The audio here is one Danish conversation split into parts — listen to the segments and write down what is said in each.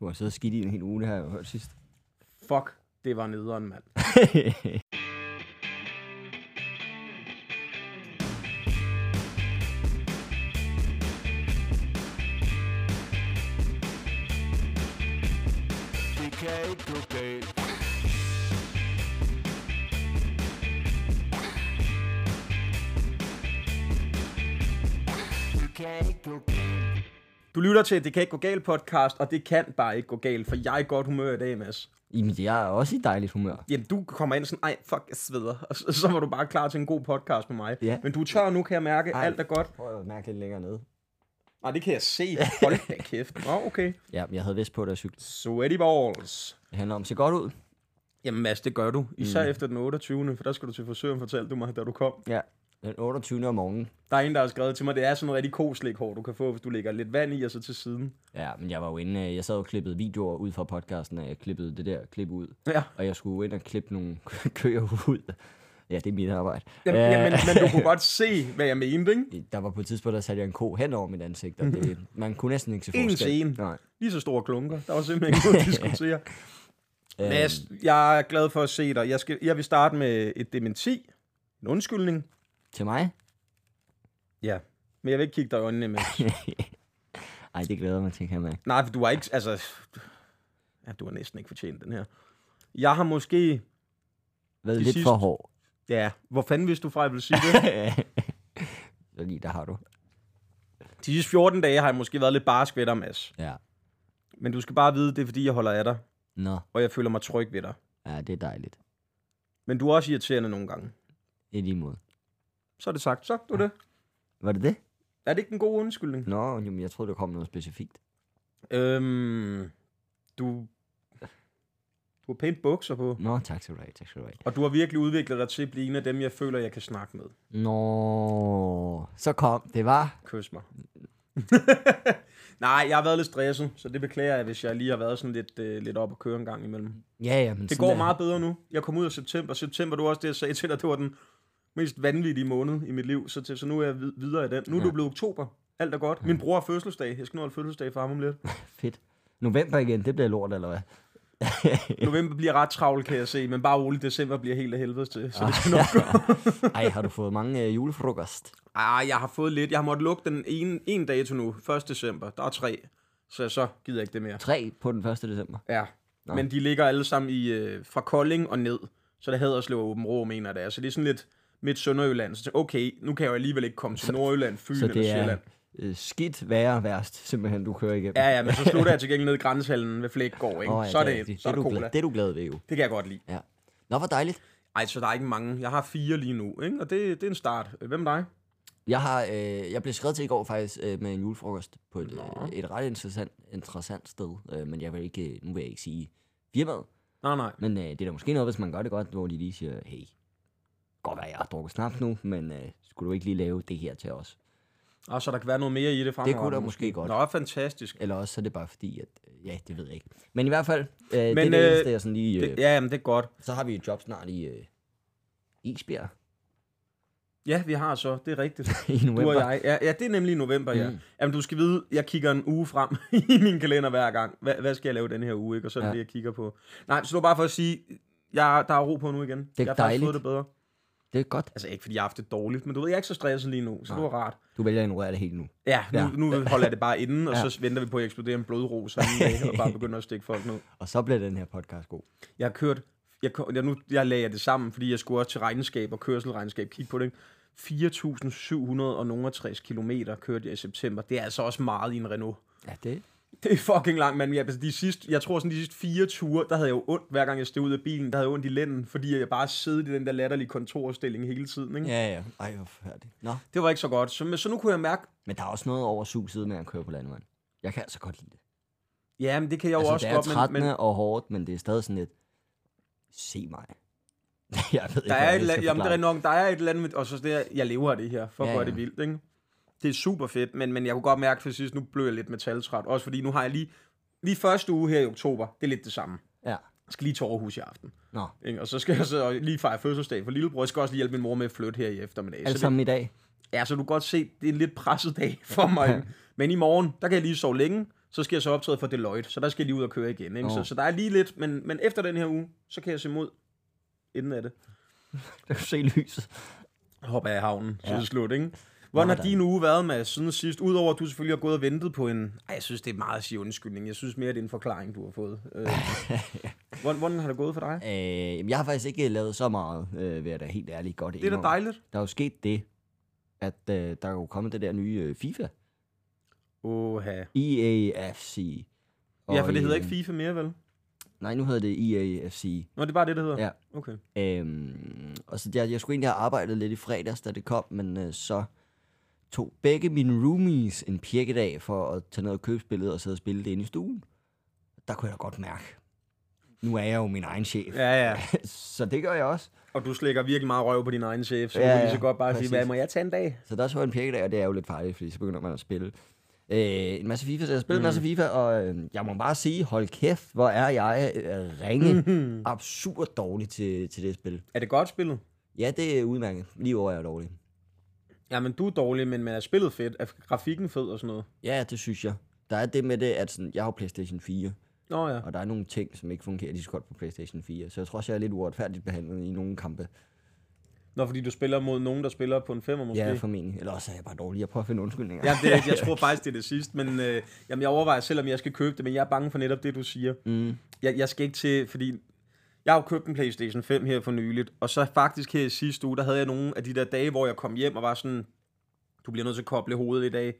Du har siddet skidt i en hel uge, det har jeg jo hørt sidst. Fuck, det var nederen, mand. lytter til Det kan ikke gå galt podcast, og det kan bare ikke gå galt, for jeg er i godt humør i dag, Mads. Jamen, jeg er også i dejligt humør. Jamen, du kommer ind sådan, ej, fuck, jeg sveder. Og så, så var du bare klar til en god podcast med mig. Ja. Men du er tør nu, kan jeg mærke. Ej. Alt er godt. Prøv at mærke lidt længere nede. Nej, det kan jeg se. Hold da kæft. Nå, okay. Ja, jeg havde vist på at cykle. Sweaty balls. Det handler om at se godt ud. Jamen Mads, det gør du. Især mm. efter den 28. For der skal du til frisøren, fortalte du mig, da du kom. Ja. Den 28. om morgenen. Der er en, der har skrevet til mig, det er sådan noget rigtig koslik hår, du kan få, hvis du lægger lidt vand i, og så til siden. Ja, men jeg var jo inde, øh, jeg sad og klippede videoer ud fra podcasten, og jeg klippede det der klip ud. Ja. Og jeg skulle ind og klippe nogle køer ud. Ja, det er mit arbejde. Jamen, Øh, jamen, men du kunne godt se, hvad jeg mente, ikke? Der var på et tidspunkt, der satte jeg en ko hen over mit ansigt, og det, man kunne næsten ikke se En forskel. til en. Nej. Lige så store klunker. Der var simpelthen ikke noget at diskutere. Øhm, Mads, jeg er glad for at se dig. Jeg, skal, jeg vil starte med et dementi. En undskyldning. Til mig? Ja. Men jeg vil ikke kigge dig i øjnene med. Ej, det glæder mig til, man. Nej, for du har ikke... Altså, ja, du har næsten ikke fortjent den her. Jeg har måske... Været lidt sidste- for hård. Ja, hvor fanden vidste du fra, at jeg ville sige det? Så lige der har du. De sidste 14 dage har jeg måske været lidt barsk ved dig, Mads. Ja. Men du skal bare vide, det er fordi, jeg holder af dig. Nå, Og jeg føler mig tryg ved dig. ja, det er dejligt. Men du er også irriterende nogle gange. I lige måde. Så er det sagt. Så du det. Var det det? Er det ikke en god undskyldning? Nå, jamen, jeg troede, der kom noget specifikt. Øhm, du, du har pænt bukser på. Nå, tak skal du have, tak skal du have. Og du har virkelig udviklet dig til at blive en af dem, jeg føler, jeg kan snakke med. Nå, så kom. Det var... Kys mig. Nej, jeg har været lidt stresset, så det beklager jeg, hvis jeg lige har været sådan lidt, øh, lidt op at køre en gang imellem. Ja, ja, men Det går meget bedre nu. Jeg kom ud af september. September, var også det, jeg sagde til dig, det var den mest vanvittige måned i mit liv. Så, til, så nu er jeg vid- videre i den. Nu er Ja. du blevet oktober. Alt er godt. Min bror har fødselsdag. Jeg skal nu holde fødselsdag for ham om lidt. Fedt. November igen, det bliver lort, eller hvad? November bliver ret travlt, kan jeg se. Men bare roligt, december bliver helt af helvede til. Så det skal nok gå. Ej, har du fået mange øh, julefrokost? Ah, jeg har fået lidt. Jeg har måttet lukke den ene, en dato nu. 1. december. Der er tre. Så så gider jeg ikke det mere. Tre på den 1. december. Ja. Nå. Men de ligger alle sammen i, øh, fra Kolding og ned. Så det og Åben Rå, mener jeg, det er. Så det er sådan lidt midt Sønderjylland. Så tænkte okay, nu kan jeg jo alligevel ikke komme til Nordjylland, Fyn Så eller det er Sjælland. øh, skidt, værre, værst, simpelthen, du kører igennem. Ja, ja, men så slutter jeg til gengæld ned i grænsehallen ved Flækgård, ikke? Åh, ja, så er det, rigtigt. så er det, det er du cola. glad, det er du glad ved, jo. Det kan jeg godt lide. Ja. Nå, hvor dejligt. Ej, så der er ikke mange. Jeg har fire lige nu, ikke? Og det, det er en start. Hvem er dig? Jeg har, øh, jeg blev skrevet til i går faktisk øh, med en julefrokost på et, øh, et ret interessant, interessant sted. Øh, men jeg vil ikke, øh, nu vil jeg ikke sige firmaet. Nej, nej. Men øh, det er da måske noget, hvis man gør det godt, hvor de lige siger, hey, godt være, jeg har drukket snaps nu, men øh, skulle du ikke lige lave det her til os? Og så der kan være noget mere i det fremover. Det kunne der måske godt. Nå, fantastisk. Eller også så er det bare fordi, at, øh, ja, det ved jeg ikke. Men i hvert fald, øh, det Men, er det øh, eneste, jeg sådan lige... Øh, Det, ja, jamen, det er godt. Så har vi et job snart i øh, Esbjerg Ja, vi har så. Det er rigtigt. i november. Du og jeg. Ja, ja, det er nemlig i november, ja. Mm. Jamen, du skal vide, jeg kigger en uge frem i min kalender hver gang. Hvad, hvad skal jeg lave den her uge, ikke? Og så er det Ja. det, jeg kigger på. Nej, så det var bare for at sige, jeg, der er ro på nu igen. er jeg har dejligt. fået det bedre. Det er godt. Altså ikke, fordi jeg har haft det dårligt, men du ved, jeg er ikke så stresset lige nu, så Nej. det var rart. Du vælger at ignorere det helt nu. Ja, nu, Ja. nu holder jeg det bare inden, og Ja. så venter vi på at eksplodere en blodro samme dag, og bare begynder at stikke folk ned. Og så bliver den her podcast god. Jeg har kørt, jeg, jeg, nu, jeg lagde det sammen, fordi jeg skulle også til regnskab og kørselregnskab kigge på det. ikke? 4.760 kilometer kørte jeg i september. Det er altså også meget i en Renault. Ja, det Det er fucking langt, mand. Jeg, altså, de sidste, jeg tror sådan de sidste fire ture, der havde jeg jo ondt, hver gang jeg stod ud af bilen, der havde jeg ondt i lænden, fordi jeg bare siddet i den der latterlige kontorstilling hele tiden. Ikke? Ja, ja. Ej, hvor færdigt. Nå. Det var ikke så godt. Så, men, så nu kunne jeg mærke, Men der er også noget over suset med at køre på landevejen. Jeg kan altså godt lide det. ja, men det kan jeg jo altså, også det er godt, men, men og hårdt, men det er stadig sådan lidt... Se mig. jeg ved ikke, der er, hvordan et, jeg la- jamen, det er nok, der er et eller andet, og så det, er- jeg lever af det her, for Ja, ja, er ja. det vildt, ikke? Det er super fedt, men, men jeg kunne godt mærke for sidst, nu blev jeg lidt metaltræt, også fordi nu har jeg lige, lige første uge her i oktober, det er lidt det samme. Ja. Jeg skal lige til Aarhus i aften. Nå, Ikke? Og så skal jeg så lige fejre fødselsdag for lillebror. Jeg skal også lige hjælpe min mor med at flytte her i eftermiddag. alt sammen i dag. ja, så du kan godt se, det er en lidt presset dag for mig. Men i morgen, der kan jeg lige sove længe. Så skal jeg så optræde for Deloitte, så der skal jeg lige ud og køre igen. Ikke? Så, så der er lige lidt, men, men efter den her uge, så kan jeg se mod inden af det. Der kan se lyset. Hopper jeg i havnen, så Ja. er det slut, ikke? Hvordan har din uge været med siden sidst? Udover at du selvfølgelig har gået og ventet på en... Ej, jeg synes, det er meget at sige undskyldning. Jeg synes mere, det er en forklaring, du har fået. Øh, hvordan, hvordan har det gået for dig? Øh, jeg har faktisk ikke lavet så meget, øh, vil jeg da helt ærligt godt Det er da dejligt. Der er jo sket det, at øh, der er jo kommet det der nye øh, FIFA. Oha. EAFC. Ja, for det hedder øh, ikke FIFA mere, vel? Nej, nu hedder det EAFC. Nå, det er bare det, det hedder? Ja. Okay. Øhm, og så jeg, jeg skulle egentlig have arbejdet lidt i fredags, da det kom, men øh, så tog begge mine roomies en pirkedag for at tage ned og købe spillet og sidde og spille det inde i stuen. Der kunne jeg da godt mærke. Nu er jeg jo min egen chef. Ja, ja. så det gør jeg også. Og du slækker virkelig meget røv på din egen chef, så Ja, du kan lige så godt bare præcis. sige, hvad må jeg tage en dag? Så der jeg en pirkedag, og det er jo lidt farligt, fordi så begynder man at spille. Øh, en masse FIFA, så jeg har spillet en masse FIFA, og øh, jeg må bare sige, hold kæft, hvor er jeg øh, ringe absurd dårlig til, til det spil. Er det godt spillet? Ja, det er udmærket. Lige over jeg er dårlig. Ja, men du er dårlig, men, men er spillet fedt? Er grafikken fed og sådan noget? Ja, det synes jeg. Der er det med det, at sådan, jeg har PlayStation 4, Nå ja. og der er nogle ting, som ikke fungerer lige så godt på PlayStation 4. Så jeg tror også, jeg er lidt uretfærdigt behandlet i nogle kampe. Nå, fordi du spiller mod nogen, der spiller på en femmer måske? Ja, formentlig. Eller også er jeg bare dårlig. Jeg prøver at finde undskyldninger. Ja, det, er- jeg tror faktisk, det er det sidste, men øh, jamen, jeg overvejer selv, om jeg skal købe det, men jeg er bange for netop det, du siger. Mm. Jeg, jeg skal ikke til, fordi jeg har jo købt en Playstation 5 her for nyligt, og så faktisk her i sidste uge, der havde jeg nogle af de der dage, hvor jeg kom hjem og var sådan, du bliver nødt til at koble hovedet i dag,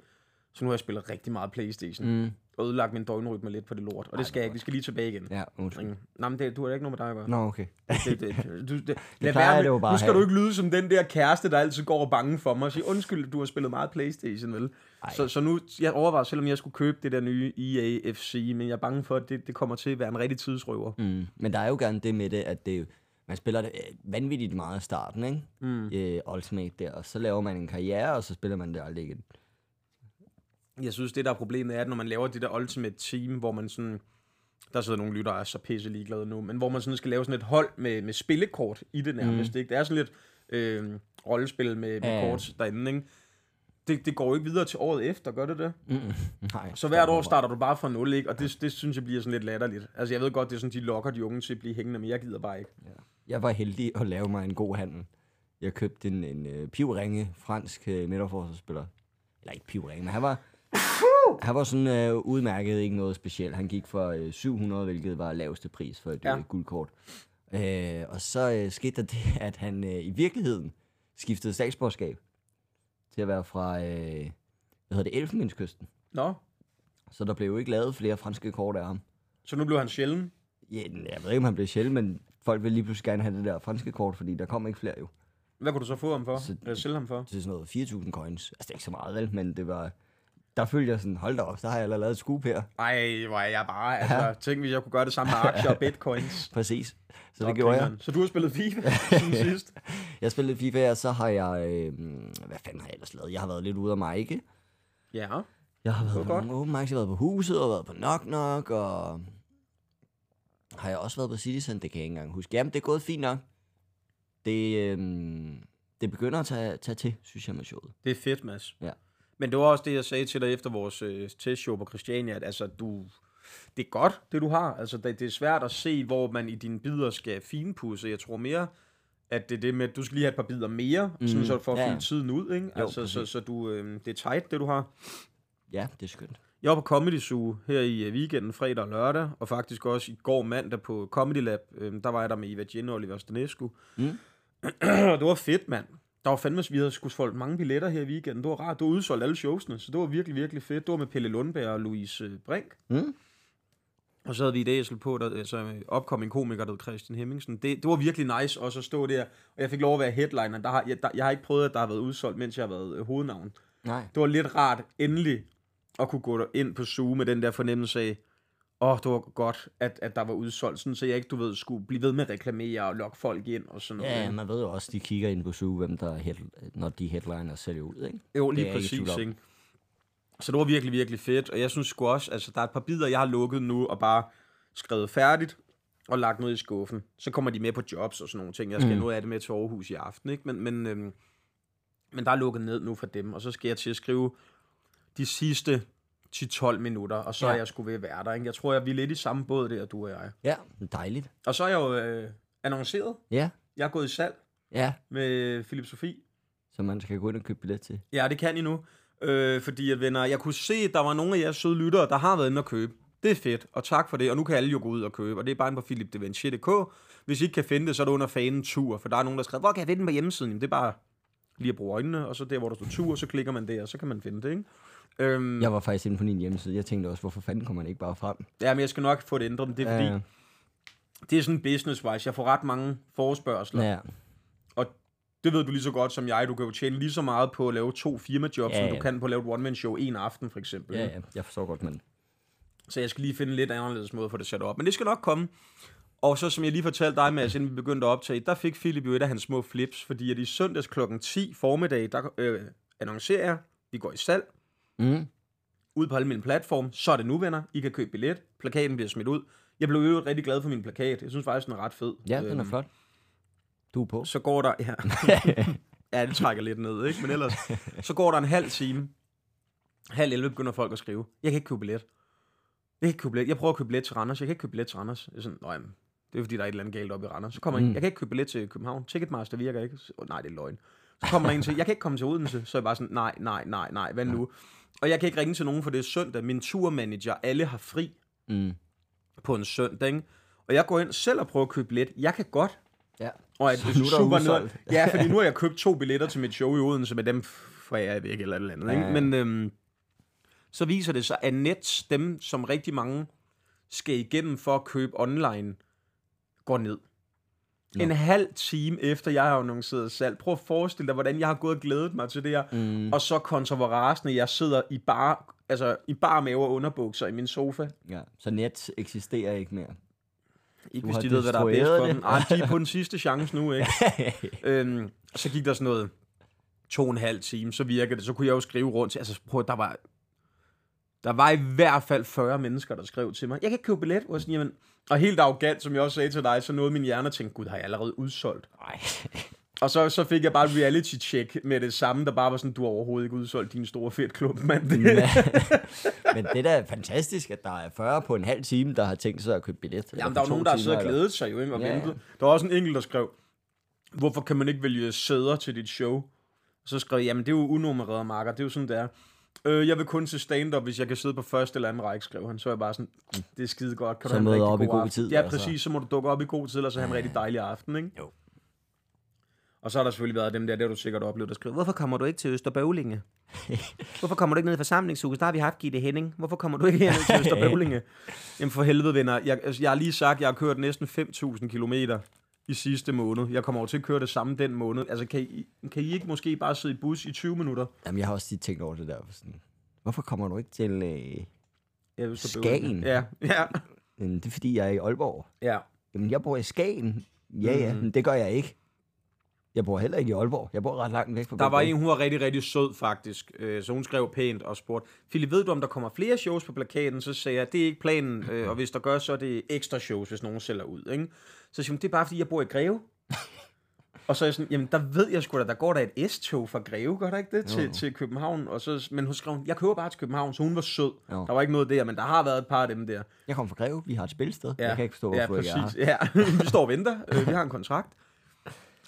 så nu har jeg spillet rigtig meget Playstation, mm. Ødelagt min døgnrytme lidt på det lort, og det skal jeg ikke, vi skal lige tilbage igen. Ja, undskyld. Mm. Nej, men det, du har ikke noget med dig at gøre. Nå, okay. Det, det, du, det, lad være det jo med, bare nu skal have. du ikke lyde som den der kæreste, der altid går og bange for mig og siger, undskyld, du har spillet meget Playstation, vel? Ej. Så, så nu, jeg overvejer selvom jeg skulle købe det der nye EA FC, men jeg er bange for, at det, det kommer til at være en rigtig tidsrøver. Mm. Men der er jo gerne det med det, at det, man spiller det øh, vanvittigt meget i starten, ikke? Mm. Øh, Ultimate der, og så laver man en karriere, og så spiller man det aldrig igen. Jeg synes, det der er problemet er, at når man laver det der Ultimate Team, hvor man sådan... Der sidder nogle lyttere, der er så pisse ligeglade nu, men hvor man sådan skal lave sådan et hold med, med spillekort i det nærmest, mm. ikke? Det er sådan lidt øh, rollespil med, med Ja, ja. kort derinde, ikke? Det, det går jo ikke videre til året efter, gør det det? Nej. Så hvert år starter du bare fra nul, ikke? Og det, det synes jeg bliver sådan lidt latterligt. Altså, jeg ved godt, det er sådan, de lokker de unge til at blive hængende, men jeg gider bare ikke. Jeg var heldig at lave mig en god handel. Jeg købte en, en uh, pivringe fransk uh, midterforsvarsspiller. Eller ikke pivringe, men han var... Han var sådan uh, udmærket, ikke noget specielt. Han gik for uh, 700, hvilket var laveste pris for et Ja. uh, guldkort. Uh, og så uh, skete der det, at han uh, i virkeligheden skiftede statsborgerskab til at være fra, uh, hvad hedder det, Elfenbenskysten. Nå, Så der blev jo ikke lavet flere franske kort af ham. så nu blev han sjælden. Ja, jeg ved ikke, om han blev sjældent, men folk vil lige pludselig gerne have det der franske kort, fordi der kom ikke flere jo. Hvad kunne du så få ham for? Så- sælge ham for? til sådan noget 4.000 coins. Altså, det er ikke så meget, vel? Men det var... Der følte jeg sådan, hold da op, så har jeg allerede lavet et scoop her. Ej, hvor er jeg bare, altså, tænk hvis jeg kunne gøre det samme med aktier og bitcoins. Præcis. Så Nå, det gjorde jeg. Så du har spillet FIFA siden sidst? Jeg spillede FIFA, og så har jeg... Øh, hvad fanden har jeg ellers lavet? Jeg har været lidt ude af mig, ikke? Ja. Jeg har været på godt. nogle open mics, jeg har været på huset, og været på Knock Knock, og... Har jeg også været på Citizen? Det kan jeg ikke engang huske. Jamen, det er gået fint nok. Det, øh, det begynder at tage, tage til, synes jeg, med showet. Det er fedt, Mads. Ja. Men det var også det, jeg sagde til dig efter vores øh, testshow på Christiania, at altså, du, det er godt, det du har. Altså, det, det er svært at se, hvor man i dine bidder skal finpudse. Jeg tror mere, at det er det med, at du skal lige have et par bidder mere, mm. sådan så for at ja. fylde tiden ud, ikke? Jo, altså, så, præcis. så du, øh, det er tight, det du har. Ja, det er skønt. Jeg var på Comedy Zoo her i øh, weekenden, fredag og lørdag, og faktisk også i går mandag på Comedy Lab. Øh, der var jeg der med Eva Jenny og Oliver Stanescu. Mm. Og det var fedt, mand. Der var fandme, vi havde skulle solgt mange billetter her i weekenden. Det var rart. Du var udsolgt alle showsene, så det var virkelig, virkelig fedt. Det var med Pelle Lundberg og Louise øh, Brink. Mm. Og så havde vi et æsel på, der, altså opkommende komiker, der hed Christian Hemmingsen. Det, det var virkelig nice også at stå der. Og jeg fik lov at være headliner. Der har, jeg, der, jeg har ikke prøvet, at der har været udsolgt, mens jeg har været øh, hovednavn. Nej. Det var lidt rart endelig at kunne gå ind på Zoom med den der fornemmelse af, åh, oh, det var godt, at, at der var udsolgt, sådan, så jeg ikke, du ved, skulle blive ved med at reklamere og lokke folk ind og sådan noget. Ja, man ved jo også, de kigger ind på Zoo, hvem der er head, når de headliner sælger ud, ikke? Jo, lige præcis, ikke? Så det var virkelig, virkelig fedt, og jeg synes sgu også, altså der er et par bidder, jeg har lukket nu, og bare skrevet færdigt, og lagt noget i skuffen. Så kommer de med på jobs og sådan nogle ting. Jeg skal. Mm. noget af det med til Aarhus i aften, ikke? Men, men, øhm, men der er lukket ned nu for dem, og så skal jeg til at skrive de sidste 10-12 minutter, og så Ja. er jeg sgu ved at være der. Ikke? Jeg tror, jeg vi er lidt i samme båd der, du og jeg. Ja, dejligt. Og så er jeg jo øh, annonceret. Ja, Jeg er gået i salg ja. med Philip Sofie. Så man skal gå ind og købe billet til. Ja, det kan I nu. Øh, fordi at venner, jeg kunne se, at der var nogle af jeres søde lyttere, der har været inde og købe. Det er fedt, og tak for det. Og nu kan alle jo gå ud og købe, og det er bare inde på philipdevanchier.dk. Hvis I ikke kan finde det, så er det under fanen tur, for der er nogen, der har skrevet, hvor kan jeg finde den på hjemmesiden? Jamen, det er bare lige at bruge øjnene, og så der, hvor der står tur, så klikker man der, og så kan man finde det, ikke? Øhm, ja. Jeg var faktisk inde på din hjemmeside. Jeg tænkte også, hvorfor fanden kommer man ikke bare frem? ja, men jeg skal nok få det ændret, men det er fordi, Ja, det er sådan business-wise. Jeg får ret mange forespørgseler, ja. og det ved du lige så godt som jeg. Du kan jo tjene lige så meget på at lave to firmajobs, Ja, som du ja. kan på at lave et one-man-show en aften, for eksempel. ja, ja. Jeg forstår godt, men... Så jeg skal lige finde en lidt anderledes måde få det sat op. Men det skal nok komme. Og så som jeg lige fortalte dig, Mads, inden vi begyndte at optage, der fik Philip jo et af hans små flips, fordi at i søndags klokken 10 formiddag, der øh, annoncerer jeg, vi går i salg, Mm. ud på alle mine platforme, så er det nu, venner. I kan købe billet. Plakaten bliver smidt ud. Jeg blev jo rigtig glad for min plakat. Jeg synes faktisk, den er ret fed. Ja, den er Øhm, flot. Du er på. Så går der... Ja, ja det trækker lidt ned, ikke? Men ellers... Så går der en halv time. Halv 11 begynder folk at skrive. Jeg kan ikke købe billet. Jeg kan ikke købe billet. Jeg prøver at købe billet til Randers. Jeg kan ikke købe billet til Randers. Jeg er sådan, "Nå, jamen, det er fordi, der er et eller andet galt oppe i Randers. Så kommer mm. En, jeg kan ikke købe billet til København. Ticketmaster virker ikke. Så, oh, nej, det er løgn. Så kommer der en til, jeg kan ikke komme til Odense. Så er jeg bare sådan, nej, nej, nej, nej, hvad nu? Og jeg kan ikke ringe til nogen, for det er søndag. Min turmanager, alle har fri Mm. på en søndag, ikke? Og jeg går ind selv og prøver at købe billet. Jeg kan godt. Ja. Og et Så nu er super ned- Ja, fordi nu har jeg købt to billetter til mit show i Odense, med dem forærer jeg væk eller et andet. Ikke? Ja. Men øhm, så viser det sig, at net dem, som rigtig mange skal igennem for at købe online, går ned. Nå. En halv time efter jeg har annonceret salg. Prøv at forestille dig, hvordan jeg har gået og glædet mig til det her. Mm. Og så kontra hvor rasende, jeg sidder i bare, altså i bare mave og underbukser i min sofa. Ja, så net eksisterer ikke mere. Ikke Du hvis de ved, hvad der er bedst for det. dem. Ej, de er på den sidste chance nu, ikke? øhm, så gik der sådan noget to og en halv time, så virkede det. Så kunne jeg jo skrive rundt til, altså prøv, der var, der var i hvert fald 40 mennesker, der skrev til mig, jeg kan ikke købe billet. Og, jeg sådan, jamen, og helt arrogant, som jeg også sagde til dig, så nåede min hjerne at tænke, gud, har jeg allerede udsolgt? Nej. Og så, så fik jeg bare et reality check med det samme, der bare var sådan, du har overhovedet ikke udsolgt din store fedt klub, mand. Men, men det er da fantastisk, at der er 40 på en halv time, der har tænkt sig at købe billet. Jamen, der to nogen, der har siddet og glædet sig jo, ikke, og Ja, ja. ventet. Der var også en enkelt, der skrev, hvorfor kan man ikke vælge sæder til dit show? Og så skrev jeg, jamen det er jo unummererede marker, det er jo sådan, det er. Øh, jeg vil kun til stand-up, hvis jeg kan sidde på første eller anden række, skrev han. Så er jeg bare sådan, det er skide godt. Kan Så du have en op i god aften? tid, Ja, altså. præcis. Så må du dukke op i god tid, og så have en rigtig dejlig aften, ikke? Jo. Og så har der selvfølgelig været dem der, det har du sikkert oplevet, der skriver, hvorfor kommer du ikke til Østerbøvlinge? Hvorfor kommer du ikke ned i forsamlingshuset? Der har vi haft Gitte Henning. Hvorfor kommer du ikke herned til Østerbøvlinge? Jamen for helvede, venner. Jeg, altså, jeg har lige sagt, jeg har kørt næsten 5.000 kilometer i sidste måned. Jeg kommer over til at køre det samme den måned. Altså, kan I, kan I ikke måske bare sidde i bus i 20 minutter? Jamen, jeg har også lige tænkt over det der. Sådan, hvorfor kommer du ikke til... Øh... Ja. Skagen. Ja, ja, "Jamen, Det er, fordi jeg er i Aalborg. ja. Jamen, jeg bor i Skagen. Ja, ja, Mhm. men det gør jeg ikke. Jeg bor heller ikke i Aalborg. Jeg bor ret langt væk fra Der var en, hun var rigtig, rigtig sød faktisk. Øh, Så hun skrev pænt og spurgte, Philip, ved du, om der kommer flere shows på plakaten? Så sagde jeg, det er ikke planen, øh, og hvis der gør, så er det ekstra shows, hvis nogen sælger ud. Ikke? Så siger hun, det er bare, fordi jeg bor i Greve. og så er jeg sådan, jamen der ved jeg sgu da, der går der et S-tog fra Greve, gør der ikke det, til, Jo. til København? Og så, men hun skrev, jeg kører bare til København, så hun var sød. Jo. Der var ikke noget der, men der har været et par af dem der. Jeg kommer fra Greve. Vi har et spilsted. Ja, Jeg kan ikke forstå, ja, hvorfor jeg er præcis. Ja, vi står og venter. Øh, vi har en kontrakt.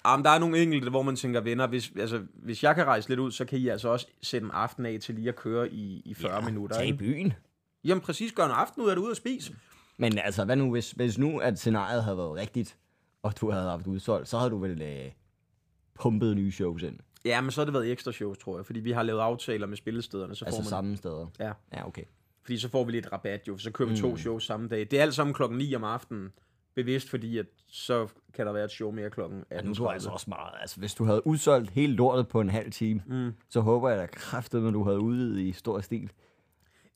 Jamen, der er nogle enkelte, hvor man tænker, venner, hvis, altså, hvis jeg kan rejse lidt ud, så kan I altså også sætte en aften af til lige at køre i, i 40 minutter. Tag i Ikke? byen. Jamen præcis, gør en aften ud af det, ud at spise. Men altså, hvad nu, hvis, hvis nu, at scenariet havde været rigtigt, og du havde haft udsolgt, så havde du vel øh, pumpet nye shows ind. Ja, men så har det været ekstra shows, tror jeg, fordi vi har lavet aftaler med spillestederne, så får Altså man, samme steder. Ja. Ja, okay. fordi så får vi lidt rabat jo, så kører vi to Mm. shows samme dag. Det er alt sammen klokken 9 om aftenen, bevidst, fordi at så kan der være et show mere klokken 18.30. Ja, nu er du altså også meget. Altså, hvis du havde udsolgt hele lortet på en halv time, Mm. så håber jeg da kraftigt, at du havde udvidet i stor stil.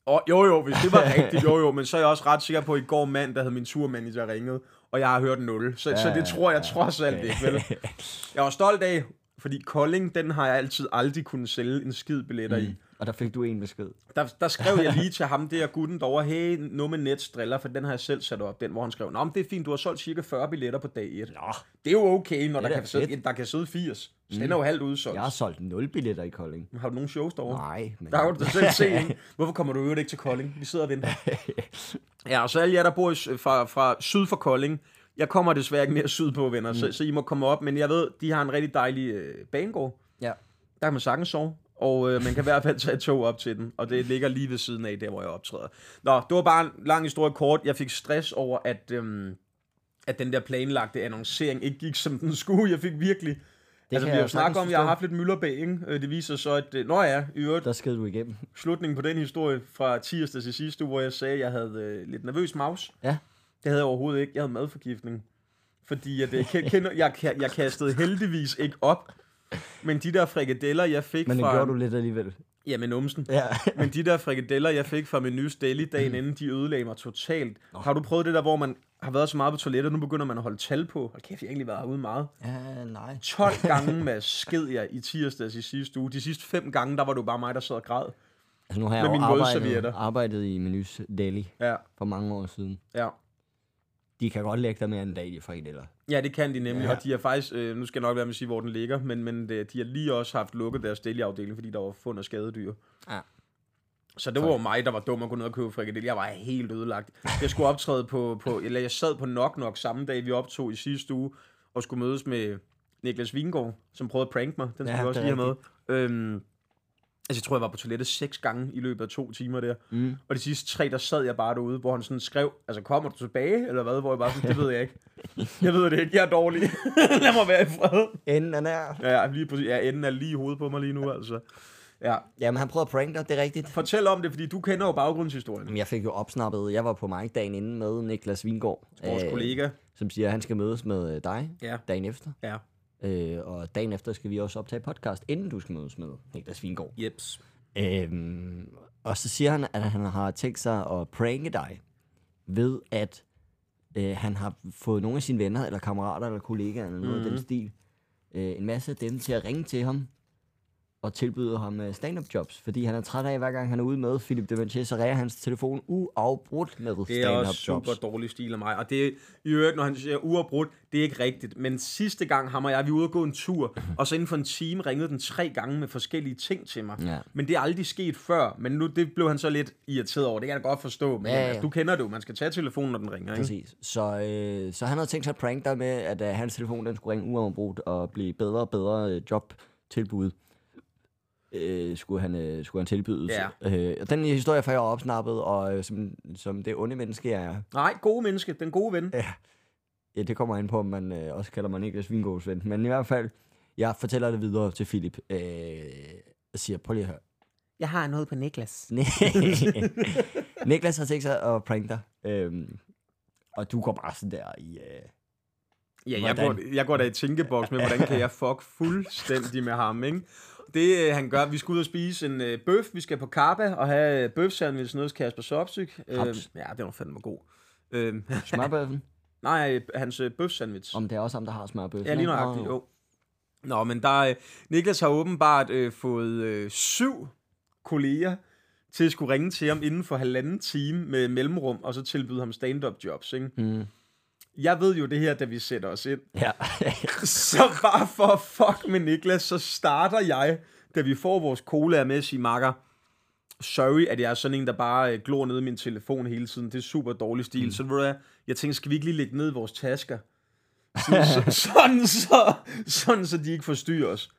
Og, jo jo, hvis det var rigtigt, jo jo, men så er jeg også ret sikker på, at i går mand, der havde min turmanager ringet, og jeg har hørt 0. Så, ja, så det tror jeg trods alt ikke, vel? Jeg var stolt af, fordi Kolding, den har jeg altid aldrig kunnet sælge en skid billetter mm. i. Og der fik du en besked. Der, der skrev jeg lige til ham, det er gutten derovre, hey, nu med Nets driller, for den har jeg selv sat op, den, hvor han skrev, Nå, men det er fint, du har solgt cirka 40 billetter på dag 1. Nå, Det er jo okay, når er der kan, sidde, der kan sidde 80. Så den er jo halvt udsolgt. jeg har solgt 0 billetter i Kolding. Har du nogle shows derovre? Nej, men... Der har du selv se? Hvorfor kommer du øvrigt ikke til Kolding? Vi sidder og venter. Ja, og så alle jer, der bor i, fra, fra syd for Kolding, jeg kommer desværre ikke mere sydpå, venner, mm. så, så I må komme op, men jeg ved, de har en rigtig dejlig øh, banegård. Ja. Der kan man sagtens sove, og øh, man kan i hvert fald tage tog op til den, og det ligger lige ved siden af, der hvor jeg optræder. Nå, det var bare en lang historie kort. Jeg fik stress over, at, øhm, at den der planlagte annoncering ikke gik, som den skulle. Jeg fik virkelig... Det altså, vi har jo snakket om, at jeg har haft lidt mylderbag, ikke? Øh, Det viser så, at... øh, Nå ja, i øvrigt, Der sked du igennem. slutningen på den historie fra tirsdag til sidste uge, hvor jeg sagde, at jeg havde øh, lidt nervøs maus. Ja. Det havde jeg overhovedet ikke. Jeg havde madforgiftning. Fordi at, jeg, kender, jeg, jeg kastede heldigvis ikke op. Men de der frikadeller, jeg fik Men det fra... gjorde du lidt alligevel. Ja, med numsen. Ja. Men de der frikadeller, jeg fik fra menus deli dagen inden, de ødelagde mig totalt. Har du prøvet det der, hvor man har været så meget på toilettet, nu begynder man at holde tal på? Hold kæft, jeg har egentlig været herude meget. ja, nej. 12 gange med sked jeg i tirsdags i sidste uge. De sidste fem gange, der var det jo bare mig, der sad og græd. Altså nu har jeg jo arbejdet, arbejdet i Menus Daily Ja, for mange år siden. ja. De kan godt lægge dig mere en dag, de frikadeller. Ja, det kan de nemlig, Ja. ja. og de har faktisk, øh, nu skal jeg nok være med at sige, hvor den ligger, men, men det, de har lige også haft lukket deres deli-afdeling, fordi der var fund af skadedyr. Ja. Så det var jo mig, der var dum at gå ned og købe frikadelle. Jeg var helt ødelagt. Jeg skulle optræde på, på eller jeg sad på Nok Nok samme dag, vi optog i sidste uge, og skulle mødes med Niklas Vingård, som prøvede at prank mig. Den skal Ja, vi også lige have med. Øhm, altså, jeg tror, jeg var på toilettet seks gange i løbet af to timer der. Mm. Og de sidste tre, der sad jeg bare derude, hvor han sådan skrev, altså kommer du tilbage, eller hvad? Hvor jeg bare sådan, det ved jeg ikke. Jeg ved det ikke, jeg er dårlig. Lad mig være i fred. Enden er nær. Ja, lige præcis. Ja, enden er lige i hovedet på mig lige nu, altså. Ja. Jamen, han prøvede at prank dig, det er rigtigt. Fortæl om det, fordi du kender jo baggrundshistorien. Jamen, Jeg fik jo opsnappet, jeg var på Mike dagen inden med Niklas Vingård. Vores øh, kollega. Som siger, at han skal mødes med øh, dig Ja. dagen efter. Ja. Øh, og dagen efter skal vi også optage podcast, inden du skal mødes med Niklas Vingård. Jeps. Øhm, og så siger han, at han har tænkt sig at pranke dig ved, at øh, han har fået nogle af sine venner, eller kammerater, eller kollegaer, eller noget mm. af den stil, øh, en masse af dem til at ringe til ham og tilbyde ham øh, stand-up jobs, fordi han er træt af, hver gang han er ude med Philip de Manche, så ræger hans telefon uafbrudt med Det er stand-up også jobs. super dårlig stil af mig. Og det er, i øvrigt, når han siger uafbrudt, det er ikke rigtigt. Men sidste gang, ham og jeg, vi var ude og gå en tur, og så inden for en time ringede den tre gange med forskellige ting til mig. Ja. Men det er aldrig sket før. Men nu det blev han så lidt irriteret over. Det kan jeg godt forstå. Men Ja, ja. altså, du kender det jo. Man skal tage telefonen, når den ringer. Ikke? Præcis. Så, øh, så han havde tænkt sig at prank dig med, at øh, hans telefon den skulle ringe uafbrudt og blive bedre og bedre øh, jobtilbud. Øh, skulle, han, øh, skulle han tilbyde. Ja. Øh, og den historie får jeg opsnappet, og øh, som, som det onde menneske jeg er, Nej, gode menneske. Den gode ven. ja, det kommer ind på, om man øh, også kalder mig Niklas Vingårds ven. Men i hvert fald, jeg fortæller det videre til Philip. Øh, og siger, prøv lige at høre. Jeg har noget på Niklas. Niklas har tænkt sig at prank dig. Øhm, og du går bare sådan der i... Øh, Ja, jeg Hvordan? går, jeg går da i tænkeboks med, hvordan kan jeg fuck fuldstændig med ham, ikke? Det øh, han gør, vi skal ud og spise en øh, bøf, vi skal på Kappa og have øh, bøf sandwich nede hos Kasper Sopsyk. Øh, ja, det var fandme god. Øh, smørbøffen. nej, hans øh, bøf sandwich. Om det er også ham, der har smørbøffen. Ja, lige nøjagtigt, Åh. jo. Nå, men der, øh, Niklas har åbenbart øh, fået øh, syv kolleger til at skulle ringe til ham inden for halvanden time med mellemrum, og så tilbyde ham stand-up jobs, ikke? Mm. Jeg ved jo det her, da vi sætter os ind. Ja. Så bare for at fuck med Niklas, så starter jeg, da vi får vores cola med sige, makker, sorry, at jeg er sådan en, der bare øh, glor ned i min telefon hele tiden. Det er super dårlig stil. Mm. Så ved du hvad, jeg tænker, skal vi ikke lige lægge ned i vores tasker? Sådan, så, sådan, så, sådan, så de ikke forstyrrer os.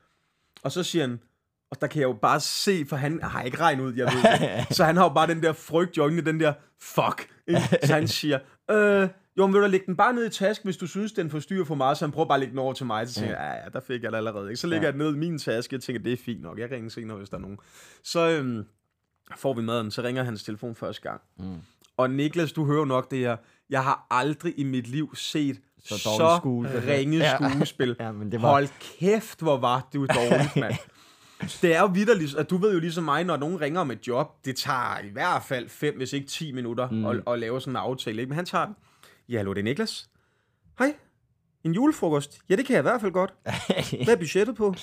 Og så siger han, og der kan jeg jo bare se, for han har ikke regnet ud, jeg ved det. Så han har jo bare den der frygt i øjnene, den der fuck. Ikke? Så han siger, øh, jo, men vil du lægge den bare ned i tasken, hvis du synes, den forstyrrer for meget, så han prøver bare at lægge den over til mig. Så tænker jeg, ja, ja, der fik jeg det allerede. Ikke? Så lægger Ja. jeg den ned i min taske, jeg tænker, det er fint nok, jeg ringer senere, hvis der er nogen. Så øhm, får vi maden, så ringer hans telefon første gang. Mm. Og Niklas, du hører nok det her, jeg har aldrig i mit liv set Så så, skuespil. ringe skuespil. Ja, men det var- Hold kæft, hvor var du dårligt, mand. Det er jo vidderligt, at du ved jo ligesom mig, når nogen ringer om et job, det tager i hvert fald 5, hvis ikke 10 minutter mm. at, at lave sådan en aftale. Ikke? Men han tager den. Ja, hallo, det er Niklas. Hej. En julefrokost? Ja, det kan jeg i hvert fald godt. Hvad er budgettet på?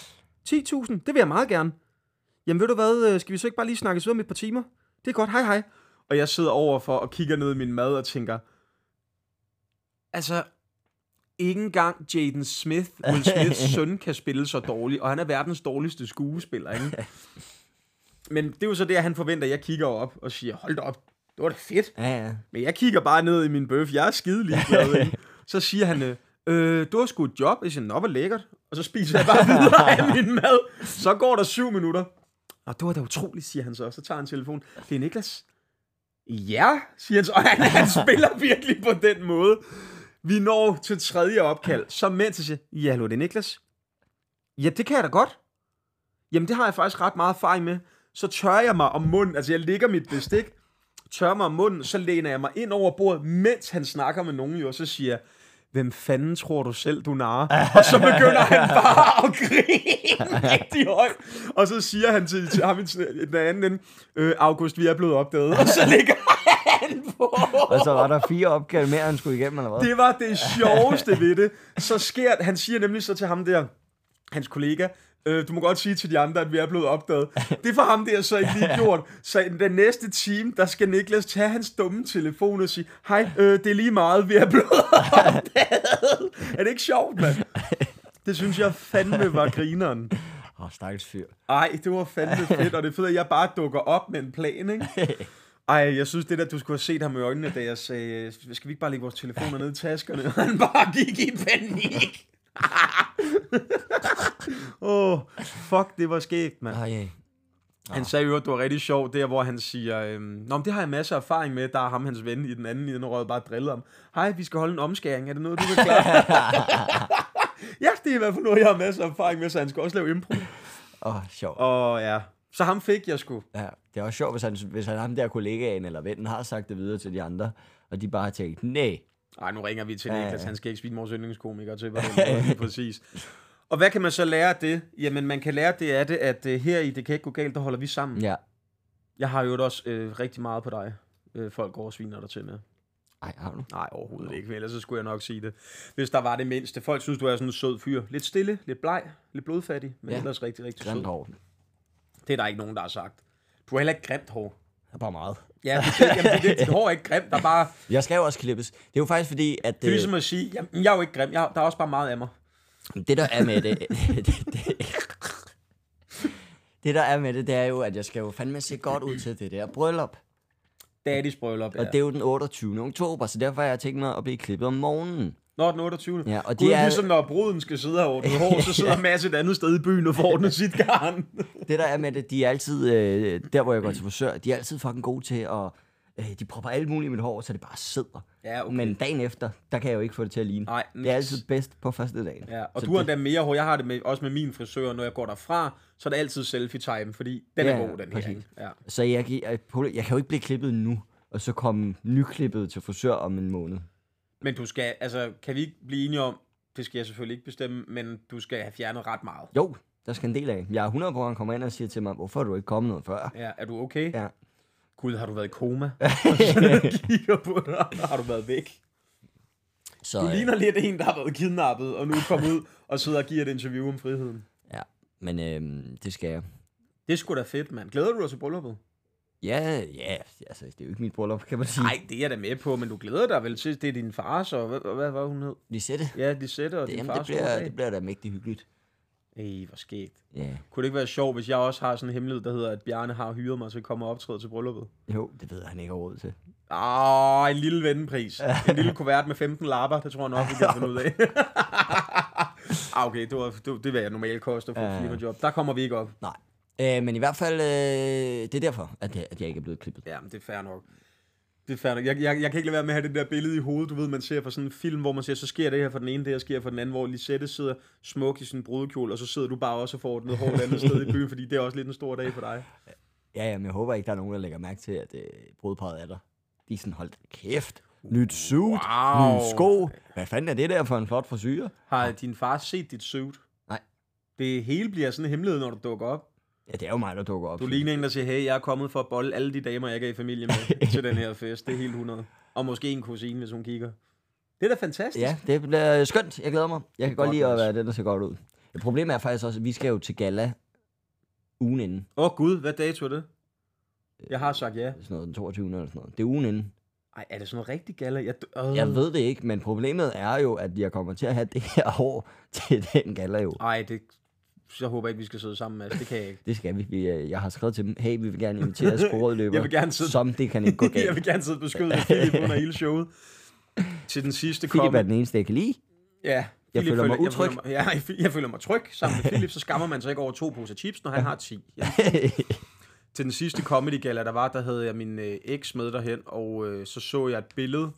10.000? Det vil jeg meget gerne. jamen ved du hvad, øh, skal vi så ikke bare lige snakke videre om et par timer? Det er godt, hej hej. Og jeg sidder overfor og kigger ned i min mad og tænker, altså, ikke engang Jaden Smith, Will Smiths søn, kan spille så dårligt, og han er verdens dårligste skuespiller, ikke? Men det er jo så det, han forventer, jeg kigger op og siger, hold da op, det var da fedt. Ja, ja. Men jeg kigger bare ned i min bøf. Jeg er skide ligeglad. så siger han, øh, du har sgu et job. Jeg siger, nå, hvor lækkert. Og så spiser jeg bare videre af min mad. Så går der syv minutter. Og det var da utroligt, siger han så. Så tager han telefonen. Det er Niklas. Ja, siger han så. Og han, han spiller virkelig på den måde. Vi når til tredje opkald. Så mens jeg siger, ja, hallo, det er Niklas. Ja, det kan jeg da godt. Jamen, det har jeg faktisk ret meget erfaring med. Så tørrer jeg mig om munden. Altså, jeg ligger mit bestik, tørrer mig munden, så læner jeg mig ind over bordet, mens han snakker med nogen jo, og så siger jeg, hvem fanden tror du selv, du narer? og så begynder han bare at grine rigtig højt. Og så siger han til, til ham i den anden ende, øh, August, vi er blevet opdaget. Og så ligger han på. Og så var der fire opkald mere, han skulle igennem, eller hvad? Det var det sjoveste ved det. Så sker han siger nemlig så til ham der, hans kollega, øh, du må godt sige til de andre, at vi er blevet opdaget. Det får ham der så ikke lige gjort. Så i den næste time, der skal Niklas tage hans dumme telefon og sige, hej, øh, det er lige meget, vi er blevet opdaget. Er det ikke sjovt, mand? Det synes jeg fandme var grineren. Åh, oh, stakkels fyr. Ej, det var fandme fedt, og det er fedt, at jeg bare dukker op med en plan, ikke? Ej, jeg synes det der, du skulle have set ham i øjnene, da jeg sagde, skal vi ikke bare lægge vores telefoner ned i taskerne? Og han bare gik i panik. Åh, oh, fuck, det var skægt, mand. Ej, ej. Han sagde jo, at det var rigtig sjovt, der hvor han siger, øhm, Nå, men det har jeg masser af erfaring med, der er ham hans ven i den anden, i den røde bare drillet om. Hej, vi skal holde en omskæring, er det noget, du vil klare? ja, det er i hvert fald noget, jeg har masser af erfaring med, så han skal også lave impro. Åh, oh, sjovt. Og ja, så ham fik jeg sgu. Ja, det er også sjovt, hvis han, hvis han ham der kollegaen eller vennen har sagt det videre til de andre, og de bare har tænkt, nej. Ej, nu ringer vi til Ja, Niklas, ja. han skal ikke spille vores yndlingskomiker til, hvordan er præcis. Og hvad kan man så lære af det? Jamen, man kan lære det af det, at uh, her i Det Kan Ikke Gå Galt, der holder vi sammen. Ja. Jeg har jo også øh, rigtig meget på dig. Øh, folk går og sviner dig til med. Ej, har du? Nej, overhovedet ikke. Men ellers så skulle jeg nok sige det. Hvis der var det mindste. Folk synes, du er sådan en sød fyr. Lidt stille, lidt bleg, lidt blodfattig, men Ja. ja. ellers rigtig, rigtig Grimt sød. hår. Det er der ikke nogen, der har sagt. Du har heller ikke grimt hår. Det er bare meget. Ja, det, jamen, det, det, dit hår er ikke grimt. Der er bare... Jeg skal jo også klippes. Det er jo faktisk fordi, at Det er øh, ligesom at sige, jamen, jeg er jo ikke grim. Jeg, der er også bare meget af mig. det der er med det, det, det, det der er med det, det er jo, at jeg skal jo fandme se godt ud til det der bryllup. Daddy's bryllup. Og Ja. det er jo den 28. oktober, så derfor har jeg tænkt mig at blive klippet om morgenen. Nå, den 28. Ja, og Gud, det er- ligesom når bruden skal sidde og ordne hår, så sidder Mads et andet sted i byen og får ordnet sit garn. Det der er med det, de er altid, øh, der hvor jeg går til frisør, de er altid fucking gode til at, øh, de propper alt muligt i mit hår, så det bare sidder. Ja, okay. Men dagen efter, der kan jeg jo ikke få det til at ligne. Nej, det er altid bedst på første dagen. Ja, og så du har det, endda mere hår. Jeg har det med, også med min frisør, når jeg går derfra, så er det altid selfie-time, fordi den Ja, er god, den her. ikke? Ja. Så jeg, jeg, jeg, jeg kan jo ikke blive klippet nu, og så komme nyklippet til frisør om en måned. Men du skal, altså, kan vi ikke blive enige om, det skal jeg selvfølgelig ikke bestemme, men du skal have fjernet ret meget. Jo, der skal en del af. Jeg er 100 på, han kommer ind og siger til mig, hvorfor er du ikke kommet noget før? Ja, er du okay? Ja. Gud, har du været i koma? Kigger på dig, har du været væk? Så, Du øh, ligner lidt en, der har været kidnappet, og nu er kommet ud og sidder og giver et interview om friheden. ja, men øh, det skal jeg. Det er sgu da fedt, mand. Glæder du dig til brylluppet? Ja, ja, altså, det er jo ikke mit bryllup, kan man sige. Nej, det er jeg da med på, men du glæder dig vel til, det er din far, så hvad, hvad, var hun hed? Lisette, Ja, Lisette og det, din jamen, far. det, bliver, det bliver da mægtig hyggeligt. Ej, hvor skægt. Ja, Kunne det ikke være sjovt, hvis jeg også har sådan en hemmelighed, der hedder, at Bjarne har hyret mig til at komme og optræde til brylluppet? jo, det ved han ikke har råd til. Åh, en lille vennepris. En lille kuvert med 15 lapper, det tror jeg nok, vi kan finde ud af. ah, okay, det, var, det, det vil jeg normalt koste for Ja, ja. firmajob. Der kommer vi ikke op. Nej. Øh, men i hvert fald, øh, det er derfor, at jeg, at jeg ikke er blevet klippet. Ja, men det er fair nok. Det er fair nok. Jeg, jeg, jeg kan ikke lade være med at have det der billede i hovedet, du ved, man ser fra sådan en film, hvor man ser, så sker det her for den ene, det her sker for den anden, hvor Lisette sidder smuk i sin brudekjole, og så sidder du bare også og får ordnet hår et andet sted i byen, fordi det er også lidt en stor dag for dig. Ja, ja, men jeg håber ikke, der er nogen, der lægger mærke til, at øh, brudparet er der. De er sådan, hold kæft. Nyt suit, Wow. nye sko. Hvad fanden er det der for en flot frisyr? Har din far set dit suit? Nej. Det hele bliver sådan en hemmelighed, når du dukker op. Ja, det er jo mig, der dukker op. Du ligner en, der siger, hey, jeg er kommet for at bolle alle de damer, jeg er i familie med til den her fest. Det er helt 100. Og måske en kusine, hvis hun kigger. Det er da fantastisk. Ja, det bliver skønt. Jeg glæder mig. Jeg kan godt godt, lide at være den, der ser godt ud. Det problemet er faktisk også, at vi skal jo til gala ugen inden. Åh oh, gud, hvad dato er det? Jeg har sagt ja. Sådan noget, den 22. eller sådan noget. Det er ugen inden. Ej, er det sådan noget rigtig gala? Jeg, øh. Jeg ved det ikke, men problemet er jo, at jeg kommer til at have det her år til den gala jo. Ej, det... Jeg håber ikke, vi skal sidde sammen, Mads. Det kan jeg ikke. Det skal vi. vi. øh, Jeg har skrevet til dem, hey, vi vil gerne invitere sporødløber. Jeg vil gerne sidde- Som det kan ikke gå jeg galt. vil gerne sidde på skødet af Philip under hele showet. Til den sidste Philip komme. er den eneste, jeg kan lide. Ja. Jeg Philip føler mig utryg. Jeg føler mig, ja, jeg føl- jeg føler mig tryg. Sammen med Philip, så skammer man sig ikke over to poser chips, når han har 10. Ja. Til den sidste comedy gala, der var, der havde jeg min øh, eks med derhen, og øh, så så jeg et billede.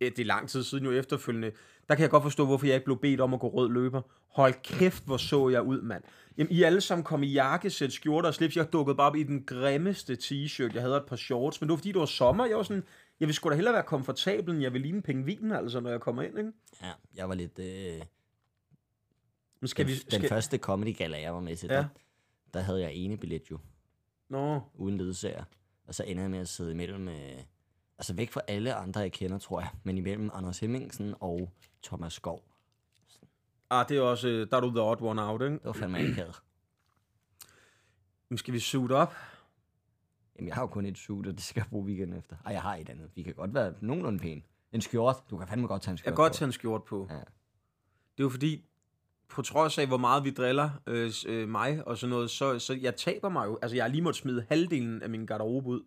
Øh, det er lang tid siden jo efterfølgende. Der kan jeg godt forstå, hvorfor jeg ikke blev bedt om at gå rød løber. Hold kæft, hvor så jeg ud, mand. Jamen, I alle sammen kom i jakkesæt, skjorter og slips. Jeg dukkede bare op i den grimmeste t-shirt. Jeg havde et par shorts, men det var fordi, det var sommer. Jeg var sådan, jeg vil sgu da hellere være komfortabel, end jeg vil ligne en pingvin, altså, når jeg kommer ind, ikke? ja, jeg var lidt... Øh, Men skal den, vi... den Skal... første comedy gala, jeg var med til, Ja. der, der havde jeg ene billet jo, Nå, uden ledsager. Og så ender jeg med at sidde imellem... Øh, altså væk fra alle andre, jeg kender, tror jeg. Men imellem Anders Hemmingsen og Thomas Skov. ah, det er også... øh, Der er du the odd one out, ikke? Det var fandme akavet. Men skal vi suit op? Jamen, jeg har jo kun et suit, og det skal jeg bruge weekenden efter. Ej, jeg har et andet. Vi kan godt være nogenlunde pæne. En skjort. Du kan fandme godt tage en skjort Jeg kan godt på. tage en skjort på. Ja. Det er jo fordi, på trods af, hvor meget vi driller øh, øh, mig og sådan noget, så, så jeg taber mig jo. Altså, jeg har lige måttet smide halvdelen af min garderobe ud.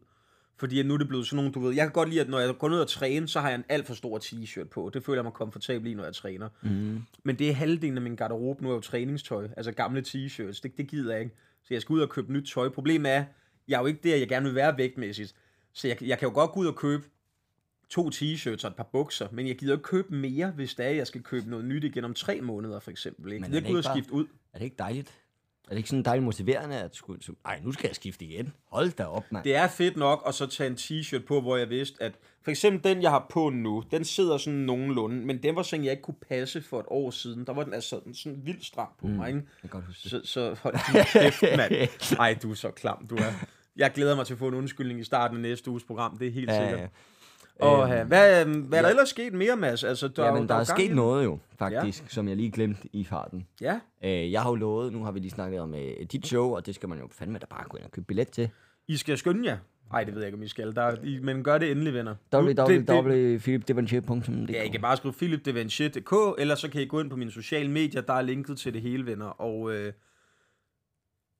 Fordi nu er det blevet sådan nogle, du ved, jeg kan godt lide, at når jeg går ned og træne, så har jeg en alt for stor t-shirt på. Det føler jeg mig komfortabel i, når jeg træner. Mm. Men det er halvdelen af min garderobe, nu er jo træningstøj, altså gamle t-shirts, det, det gider jeg ikke. Så jeg skal ud og købe nyt tøj. Problemet er, jeg er jo ikke der, jeg gerne vil være vægtmæssigt. Så jeg, jeg kan jo godt gå ud og købe to t-shirts og et par bukser, men jeg gider ikke købe mere, hvis det er, jeg skal købe noget nyt igen om tre måneder, for eksempel. Jeg Men er det ikke ud og ikke bare- skifte ud. Er det ikke dejligt? Er det ikke sådan dejligt motiverende, at skulle... så- Ej, nu skal jeg skifte igen. Hold da op, mand. Det er fedt nok at så tage en t-shirt på, hvor jeg vidste, at for eksempel den, jeg har på nu, den sidder sådan nogenlunde, men den var sådan, jeg ikke kunne passe for et år siden. Der var den altså sådan, sådan vildt stram på mm. mig, ikke? Jeg kan godt huske. Så, så hold din kæft, mand. Ej, du er så klam, du er. Jeg glæder mig til at få en undskyldning i starten af næste uges program, det er helt Ja, sikkert. ja. Og øh, hvad, øh, hvad er der ellers sket mere, Mads? Altså, der, Jamen, der er jo gang i sket den. noget jo, faktisk, ja. som jeg lige glemte i farten. Ja, Øh, jeg har jo lovet, nu har vi lige snakket om øh, dit show, og det skal man jo fandme da bare gå ind og købe billet til. I skal skynde jer. Ej, det ved jeg ikke, om I skal. Der, er- I, men gør det endelig, venner. Www.philipdevanchier.dk Ja, I kan bare skrive philipdevanchier.dk, eller så kan I gå ind på mine sociale medier, der er linket til det hele, venner. Og øh,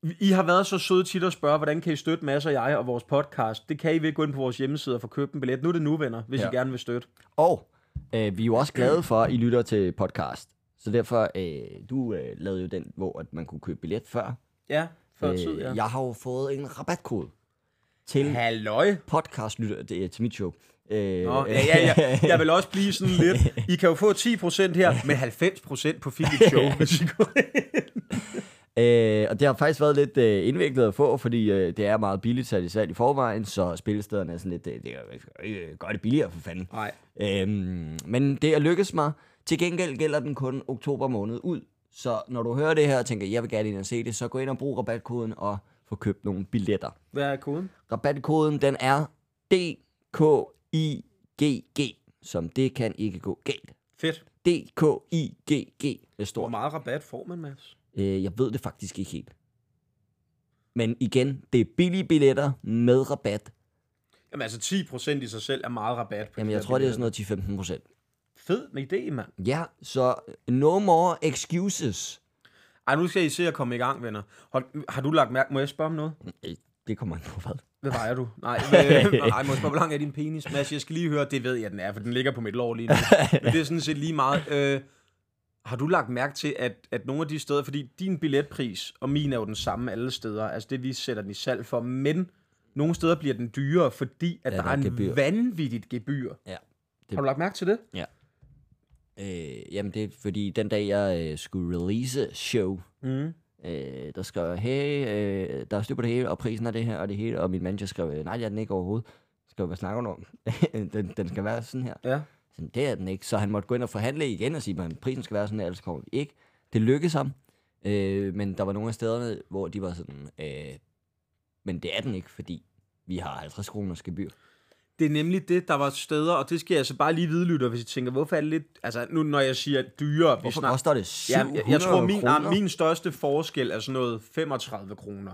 I har været så søde tit at spørge, hvordan kan I støtte Mads og jeg og vores podcast? Det kan I ved at gå ind på vores hjemmeside og få købt en billet. Nu er det nu, venner, hvis ja. I gerne vil støtte. Og øh, vi er jo også glade for, at I lytter til podcast. Så derfor, øh, du øh, lavede jo den, hvor at man kunne købe billet før. Ja, før Øh, tid, ja. Jeg har jo fået en rabatkode til Halløj. podcastlytter det er til mit show. Øh, Nå, ja, ja, ja. Jeg vil også blive sådan lidt. I kan jo få 10% her, men 90% på Philips show, hvis I går Øh, og det har faktisk været lidt øh, indviklet at få, fordi øh, det er meget billigt sat i salg i forvejen, så spillestederne er sådan lidt, øh, det er øh, gør det billigere for fanden. Nej. Øhm, men det er lykkedes mig. Til gengæld gælder den kun oktober måned ud. Så når du hører det her og tænker, jeg vil gerne ind og se det, så gå ind og brug rabatkoden og få købt nogle billetter. Hvad er koden? Rabatkoden den er DKIGG, som det kan ikke gå galt. Fedt. DKIGG med Hvor stort. meget rabat får man, Mads? Øh, jeg ved det faktisk ikke helt. Men igen, det er billige billetter med rabat. Jamen altså 10% i sig selv er meget rabat. På Jamen, jeg tror, det er billetter. sådan noget 10-15 procent. Fed med idé, mand. Ja, så no more excuses. Ej, nu skal I se at komme i gang, venner. Har, har du lagt mærke... Må jeg spørge om noget? Øh, Det kommer an på hvad. Hvad vejer du? Nej, hvad, nej, må jeg spørge, hvor lang er din penis? Mads, jeg skal lige høre, det ved jeg, den er, for den ligger på mit lår lige nu. Men det er sådan set lige meget. Øh, har du lagt mærke til, at, at nogle af de steder, fordi din billetpris og min er jo den samme alle steder, altså det vi sætter den i salg for, men nogle steder bliver den dyrere, fordi at Ja, der, der er er en gebyr. vanvittigt gebyr. Ja. Det... Har du lagt mærke til det? Øh, jamen, det er fordi, den dag, jeg øh, skulle release show, Mm. øh, der skrev jeg, hey, øh, der er styr på det hele, og prisen er det her, og det hele, og min manager skrev, øh, nej, det er den ikke overhovedet. Skal hvad snakker du om? den, den skal være sådan her. Ja. Så det er den ikke. Så han måtte gå ind og forhandle igen og sige, at prisen skal være sådan ellers kommer vi ikke. Det lykkedes ham. Øh, men der var nogle af stederne, hvor de var sådan, øh, men det er den ikke, fordi vi har 50 kroners gebyr. Det er nemlig det, der var steder, og det skal jeg altså bare lige vidlytte, hvis I tænker, hvorfor er det lidt... Altså, nu når jeg siger dyre, vi Hvorfor snakker... koster det Ja, 700 jeg, jeg tror, min, kroner? min største forskel er sådan noget 35 kroner.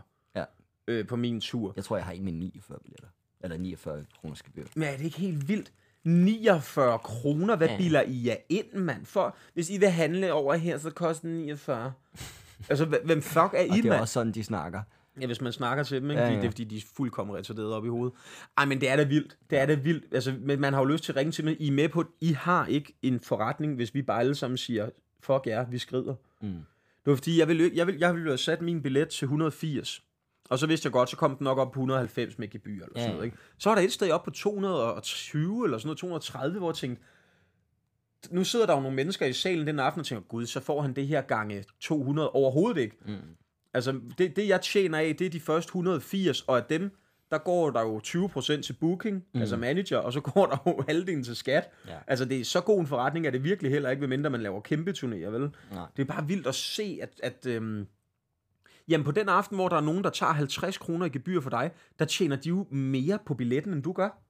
øh, på min tur. Jeg tror, jeg har en med 49 billetter. Eller 49 kroner gebyr. Men er det ikke helt vildt? 49 kroner, hvad Ja. ja. biler I jer ind, mand? For hvis I vil handle over her, så koster den 49. altså, hv- hvem fuck er I, det er mand? også sådan, de snakker. Ja, hvis man snakker til dem, ikke? Ja, Ja, ja. ja. Det er fordi, de er fuldkommen retarderet op i hovedet. Ej, men det er da vildt. Det er da vildt. Altså, men man har jo lyst til at ringe til mig. I er med på, at I har ikke en forretning, hvis vi bare alle sammen siger, fuck jer, vi skrider. Mm. Det var fordi, jeg ville, jeg ville, jeg ville have sat min billet til 180. Og så vidste jeg godt, så kom den nok op på 190 med gebyr eller Ja, sådan noget. Ikke? Så var der et sted op på 220 eller sådan noget, 230, hvor jeg tænkte, nu sidder der jo nogle mennesker i salen den aften og tænker, gud, så får han det her gange 200 overhovedet ikke. Mm. Altså, det, det jeg tjener af, det er de første 180, og af dem, der går der jo 20% til booking, mm. altså manager, og så går der jo halvdelen til skat. Ja. Altså, det er så god en forretning, er det virkelig heller ikke, medmindre man laver kæmpe turnéer, vel? Nej. Det er bare vildt at se, at, at øhm, jamen på den aften, hvor der er nogen, der tager 50 kroner i gebyr for dig, der tjener de jo mere på billetten, end du gør.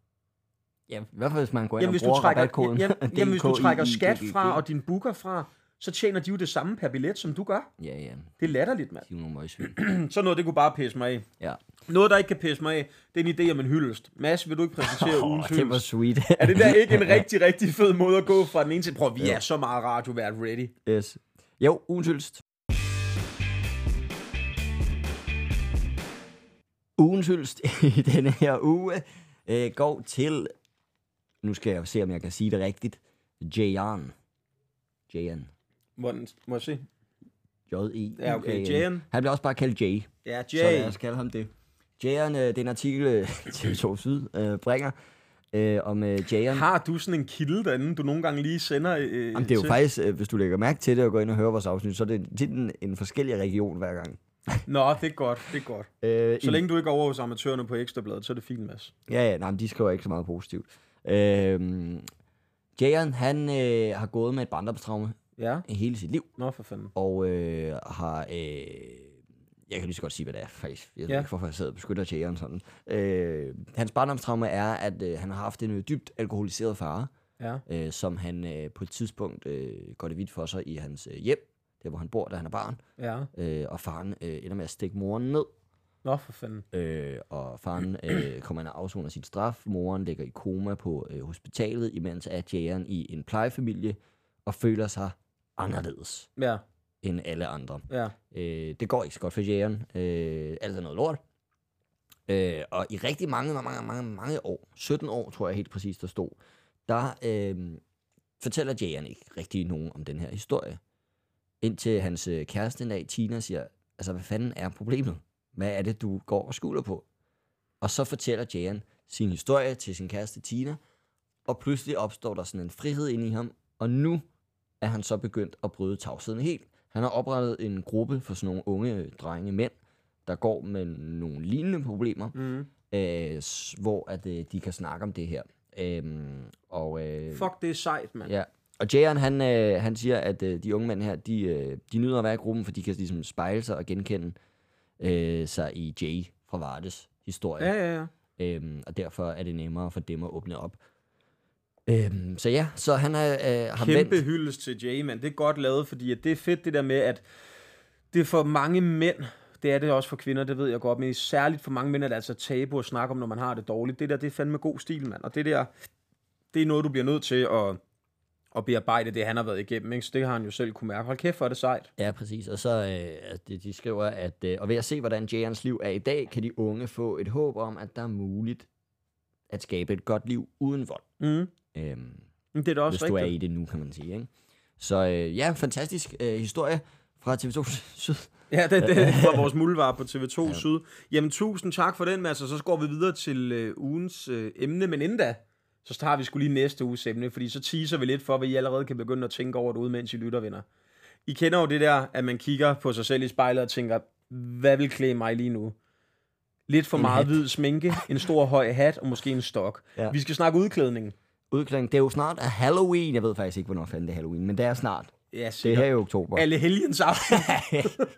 Ja, i hvert fald hvis man går ind Jamen, og hvis du bruger trækker, rabatkoden. jamen, jamen, hvis du trækker skat fra, og din booker fra, så tjener de jo det samme per billet, som du gør. Ja, ja. Det er latterligt, mand. De er nogle møgsvin. Så noget, det kunne bare pisse mig af. Ja. Noget, der ikke kan pisse mig af, det er en idé om en hyldest. Mads, vil du ikke præsentere Åh, ugens det var hyldest? sweet. Er det der ikke en rigtig, rigtig fed måde at gå fra den ene til? Prøv, vi er så meget radiovært ready. yes. Jo, ugens hyldest. Ugens hyldest i denne her uge øh, går til, nu skal jeg se, om jeg kan sige det rigtigt, Jayan. Jayan. Hvordan, må jeg se? J-E. Ja, okay, Jayan. Han bliver også bare kaldt Jay. Ja, Så lad Jay. os kalde ham det. Jayan, øh, det er en artikel, øh, TV2 Syd øh, bringer, øh, om øh, Jayan. Har du sådan en kilde derinde, du nogle gange lige sender øh, Jamen, det er jo til? faktisk, øh, hvis du lægger mærke til det og går ind og hører vores afsnit, så er det tit en, en forskellig region hver gang. Nå, det er godt, det er godt. Øh, Så længe du ikke er over hos amatørerne på Ekstrabladet, så er det fint, Mads. Ja, ja, nej, men de skriver ikke så meget positivt. Øh, Jayan, han øh, har gået med et barndomstraume Ja? hele sit liv, Nå, for fanden. og øh, har... Øh, jeg kan lige så godt sige, hvad det er, faktisk. Jeg ved Ja. ikke, hvorfor jeg sidder og beskytter Jayan sådan. Øh, hans barndomstraume er, at øh, han har haft en øh, dybt alkoholiseret far, Ja. øh, som han øh, på et tidspunkt øh, går det vidt for sig i hans øh, hjem, der hvor han bor, da han er barn, Ja. øh, og faren øh, ender med at stikke moren ned, Nå, for fanden. øh, og faren øh, kommer ind og afsoner sin straf. Moren ligger i koma på øh, hospitalet, imens er Jayan i en plejefamilie og føler sig anderledes Ja, end alle andre. ja. Øh, det går ikke så godt for Jayan. Øh, alt er noget lort. Øh, og i rigtig mange, mange, mange, mange år, 17 år tror jeg helt præcis, der stod, der øh, fortæller Jayan ikke rigtig nogen om den her historie. Indtil hans øh, kæreste en dag, Tina, siger, altså hvad fanden er problemet? Hvad er det, du går og skuler på? Og så fortæller Jayan sin historie til sin kæreste Tina, og pludselig opstår der sådan en frihed inde i ham, og nu er han så begyndt at bryde tavsheden helt. Han har oprettet en gruppe for sådan nogle unge øh, drenge mænd, der går med nogle lignende problemer, Mm. øh, hvor at, øh, de kan snakke om det her. Øhm, og, øh, Fuck, det er sejt, mand. Ja. Og Jayan, han, øh, han siger, at øh, de unge mænd her, de, øh, de nyder at være i gruppen, for de kan ligesom spejle sig og genkende øh, sig i Jay fra Vardes historie. Ja, ja, ja. Øhm, og derfor er det nemmere for dem at åbne op. Øhm, så ja, så han er, øh, har Kæmpe vendt... hyldest til Jay, mand. Det er godt lavet, fordi at det er fedt det der med, at det er for mange mænd, det er det også for kvinder, det ved jeg godt, men særligt for mange mænd er det altså tabu at snakke om, når man har det dårligt. Det der, det er fandme god stil, mand. Og det der, det er noget, du bliver nødt til at, at bearbejde det, han har været igennem. Ikke? Så det har han jo selv kunne mærke. Hold kæft, hvor er det sejt. Ja, præcis. Og så øh, de, de skriver, at øh, og ved at se, hvordan Jayans liv er i dag, kan de unge få et håb om, at der er muligt at skabe et godt liv uden vold. Mm. Øhm, det er da også hvis du er rigtigt. i det nu, kan man sige. Ikke? Så øh, ja, fantastisk øh, historie fra TV2 Syd. Ja, det, det var vores muldvar på TV2 ja. Syd. Jamen, tusind tak for den, Mads. Og så går vi videre til øh, ugens øh, emne. Men inden da, så tager vi skulle lige næste uges emne, fordi så teaser vi lidt for, hvad I allerede kan begynde at tænke over derude, mens I lytter, venner. I kender jo det der, at man kigger på sig selv i spejlet og tænker, hvad vil klæde mig lige nu? Lidt for En meget hat. hvid sminke, en stor høj hat og måske en stok. Ja. Vi skal snakke udklædning. Udklædning. Det er jo snart er Halloween. Jeg ved faktisk ikke, hvornår fanden det er Halloween, men det er snart. Ja, Det er her i oktober. Alle helgens aften.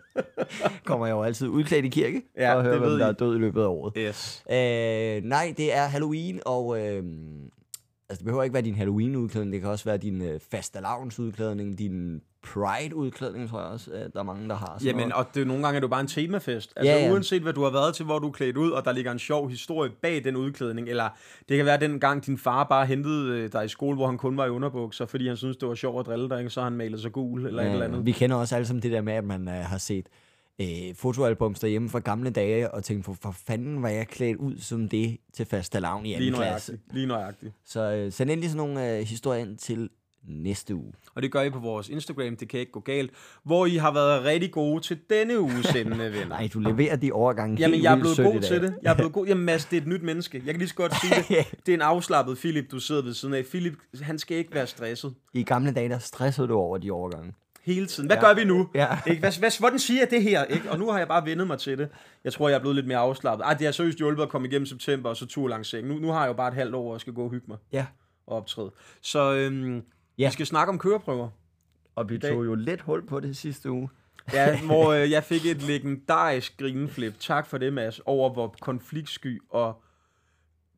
Kommer jeg jo altid udklædt i kirke, Ja, for at høre, hvem der I. er død i løbet af året. yes. Øh, nej, det er Halloween, og øh, Altså, det behøver ikke være din Halloween-udklædning, det kan også være din øh, fastelavns-udklædning, din Pride-udklædning, tror jeg også, øh, der er mange, der har. Sådan Jamen, noget. og det, nogle gange er det jo bare en temafest. Altså, Ja, ja. uanset hvad du har været til, hvor du er klædt ud, og der ligger en sjov historie bag den udklædning, eller det kan være den gang, din far bare hentede øh, dig i skole, hvor han kun var i underbukser, fordi han synes det var sjovt at drille dig, ikke? så har han malet sig gul, eller et eller andet. Vi kender også alle sammen det der med, at man øh, har set øh, fotoalbums derhjemme fra gamle dage, og tænkt på, for fanden var jeg klædt ud som det til fastelavn i Lige anden klasse. Lige nøjagtigt. Så øh, send endelig sådan nogle øh, historier ind til næste uge. Og det gør I på vores Instagram, det kan ikke gå galt, hvor I har været rigtig gode til denne uge sendende venner. Nej, du leverer de overgange Jamen, helt jeg er blevet i god til det. Jeg er blevet god. Jamen, Mads, det er et nyt menneske. Jeg kan lige så godt sige det. Det er en afslappet Philip, du sidder ved siden af. Philip, han skal ikke være stresset I gamle dage, der stressede du over de overgange. Hele tiden. Hvad ja. gør vi nu? Ja. Ikke? Hvad, hvad, hvordan siger jeg det her? Ikke? Og nu har jeg bare vendet mig til det. Jeg tror, jeg er blevet lidt mere afslappet. Ej, det har seriøst hjulpet at komme igennem september, og så tur langs. Nu, nu har jeg jo bare et halvt år, og jeg skal gå og hygge mig Ja. og optræde. Så øhm, Ja. vi skal snakke om køreprøver. Og vi tog jo lidt hul på det sidste uge. Ja, hvor øh, jeg fik et legendarisk grineflip. Tak for det, Mads. Over hvor konfliktsky og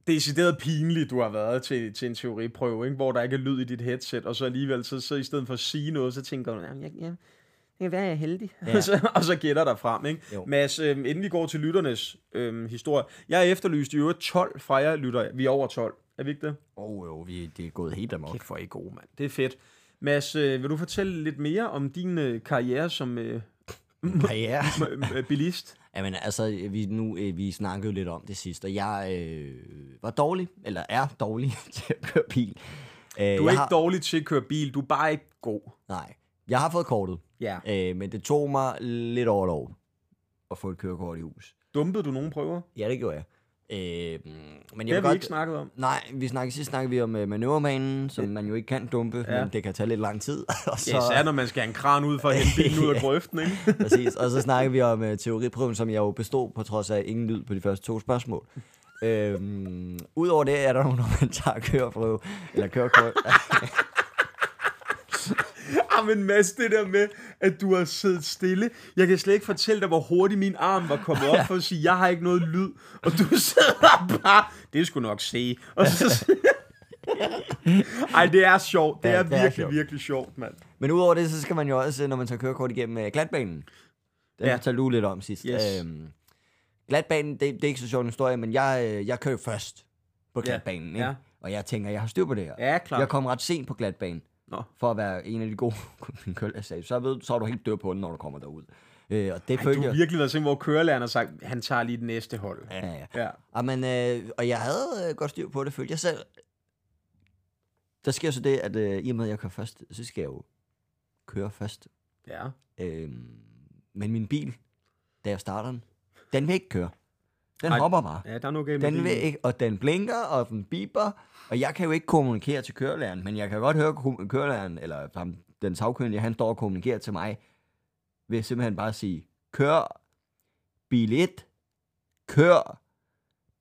decideret pinligt du har været til, til en teoriprøve, ikke? hvor der ikke er lyd i dit headset, og så alligevel, så, så i stedet for at sige noget, så tænker du, "Jamen, jeg, jeg, det kan være, jeg er heldig. Ja. Og, så, og så gætter der frem. Ikke? Jo. Mads, øh, inden vi går til lytternes øh, historie, jeg har efterlyst i øvrigt 12 fra jer lytter. Vi er over 12. Er vi ikke det? Åh oh, jo, vi, det er gået helt amok. Kæft, hvor er I gode, mand. Det er fedt. Mads, øh, vil du fortælle lidt mere om din øh, karriere som øh, Ja. øh, bilist? Jamen altså, vi, nu, øh, vi snakkede jo lidt om det sidste, og jeg øh, var dårlig, eller er dårlig til at køre bil. Øh, Du er jeg ikke har, dårlig til at køre bil, du er bare ikke god. Nej, jeg har fået kortet, Ja. øh, men det tog mig lidt over et år at få et kørekort i hus. Dumpede du nogle prøver? Ja, det gjorde jeg. Øh, men jeg Det har vi godt, ikke snakket om. Nej, vi snakkede, sidst snakkede vi om uh, manøvrebanen, som man jo ikke kan dumpe, ja. Men det kan tage lidt lang tid. og Så... Ja, især når man skal have en kran ud for at hente bilen ud af grøften, ikke? Præcis. Og så snakker vi om uh, teoriprøven, som jeg jo bestod på trods af ingen lyd på de første to spørgsmål. øhm, Udover det er der nogle, når man tager køreprøve, eller kørekort. Men Mads, det der med, at du har siddet stille. Jeg kan slet ikke fortælle dig, hvor hurtigt min arm var kommet op for at sige, jeg har ikke noget lyd. Og du sidder bare, det skulle nok se. Og så... Ej, det er sjovt. Det Ja, er det er virkelig, sjovt. virkelig sjovt, mand. Men udover det, så skal man jo også, når man tager kørekort igennem uh, glatbanen. Den ja. Ja. fortalte du lidt om sidst. Yes. Øhm, glatbanen, det, det er ikke så sjov en historie, men jeg, øh, jeg kører først på Ja. glatbanen. Ikke? Ja. Og jeg tænker, jeg har styr på det her. Ja, klart. Jeg kom ret sent på glatbanen. Nå. For at være en af de gode sagde. Så, ved, så er du helt dør på den, når du kommer derud. Øh, og det Ej, følte du har virkelig været sådan, hvor kørelæreren har sagt, han tager lige det næste hold. Ja, ja. Ja. Og, men, øh, og jeg havde øh, godt styr på det, følte jeg selv. Der sker så det, at øh, i og med, at jeg kører først, så skal jeg jo køre først. Ja. Øh, men min bil, da jeg starter den, den vil ikke køre. Den Ej, hopper bare. Ja, der er noget galt Den vil ikke, og den blinker, og den biber, og jeg kan jo ikke kommunikere til kørelæreren, men jeg kan godt høre kørelæreren, eller ham, den sagkyndige, han står og kommunikerer til mig, ved simpelthen bare at sige, kør, bil 1, kør,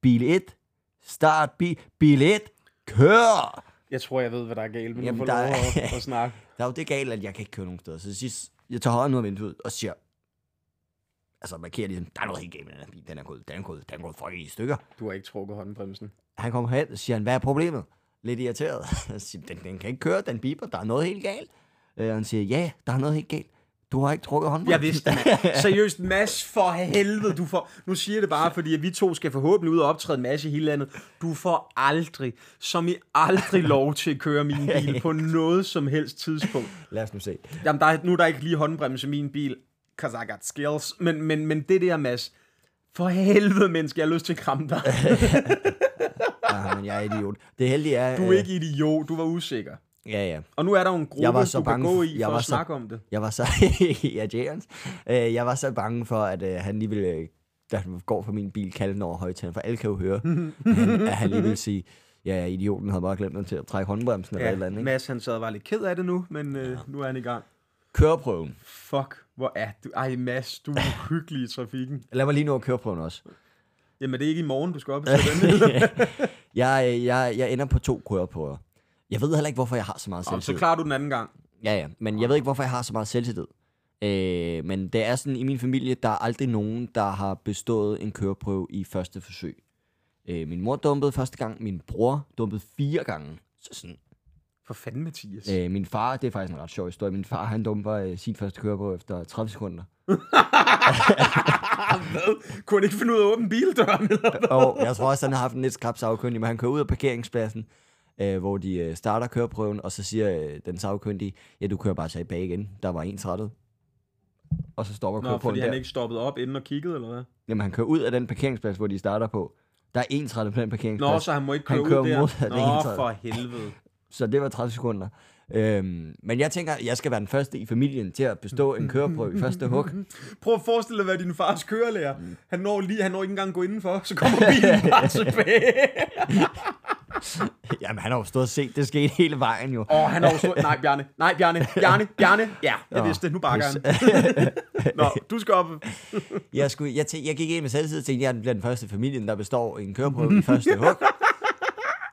bil 1, start bil, bil 1, kør! Jeg tror, jeg ved, hvad der er galt, men Jamen, du får der lov at, at snakke. Der er jo det galt, at jeg kan ikke køre nogen steder. Så sidst, jeg tager hånden ud af vinduet og siger, altså markerer ligesom, der er noget helt galt med den her bil, den er gået, den er gået, den er gået fucking i stykker. Du har ikke trukket håndbremsen. Han kommer hen og siger, han, hvad er problemet? Lidt irriteret. Siger, den, den kan ikke køre, den biber, der er noget helt galt. Øh, og han siger, ja, der er noget helt galt. Du har ikke trukket hånden. Jeg vidste det. Seriøst, Mads, for helvede. Du får, nu siger jeg det bare, fordi at vi to skal forhåbentlig ud og optræde en masse i hele landet. Du får aldrig, som i aldrig lov til at køre min bil på noget som helst tidspunkt. Lad os nu se. Jamen, der er, nu er der ikke lige håndbremse i min bil, cause I got skills. Men, men, men det der, Mads, for helvede, menneske, jeg har lyst til at kramme dig. Ja, men jeg er idiot. Det heldige er... Du er øh, ikke idiot, du var usikker. Ja, ja. Og nu er der jo en gruppe, Jeg var så du bange kan gå for- i jeg for var at så- snakke om det. Jeg var så... ja, Jægerens. Øh, jeg var så bange for, at øh, han lige ville... øh, Da han går for min bil, kalde den over højtalen, for alle kan jo høre, han, at han lige vil sige, ja, idioten havde bare glemt til at trække håndbremsen eller et eller andet. Ikke? Mads, han sad og var lidt ked af det nu, men øh, nu er han i gang. Køreprøven. Fuck, hvor er du... Ej, Mads, du er hyggelig i trafikken. Lad mig lige nå at køreprøven også. Jamen, det er ikke i morgen, du skal op til den. jeg, jeg, jeg ender på to køreprøver. Jeg ved heller ikke, hvorfor jeg har så meget Om, så selvtillid. klarer du den anden gang. Ja, ja. Men jeg ved ikke, hvorfor jeg har så meget selvtillid. Øh, men det er sådan, i min familie, der er aldrig nogen, der har bestået en køreprøve i første forsøg. Øh, min mor dumpede første gang, min bror dumpede fire gange. Så sådan, For fanden, Mathias. øh, min far, det er faktisk en ret sjov historie, min far, han dumper øh, sin første køreprøve efter 30 sekunder. Hvad? Kunne han ikke finde ud af at åbne bildøren? Eller hvad? og jeg tror også, han har haft en lidt skrab sagkyndig, men han kører ud af parkeringspladsen, øh, hvor de øh, starter køreprøven, og så siger øh, den sagkyndige, ja, du kører bare tilbage igen. Der var ensrettet. Og så stopper Nå, køreprøven fordi der. han ikke stoppede op inden og kiggede, eller hvad? Jamen, han kører ud af den parkeringsplads, hvor de starter på. Der er ensrettet på den parkeringsplads. Nå, så han må ikke Han køre kører ud der. modsat Nå, for helvede. Så det var 30 sekunder. Øhm, men jeg tænker, jeg skal være den første i familien til at bestå en køreprøve i første hug. Prøv at forestille dig, hvad din fars kørelærer. Han når lige, han når ikke engang gå indenfor, så kommer bilen bare tilbage. Jamen, han har jo stået og set, det skete hele vejen jo. Åh, oh, han har jo stået... Nej, Bjarne. Nej, Bjarne. Bjarne. Bjarne. Ja, jeg vidste det. Nu bakker han. Nå, du skal op. Jeg, skulle, jeg, tæ- jeg gik ind med selvtid og tænkte, at jeg bliver den første i familien, der består en køreprøve i første hug.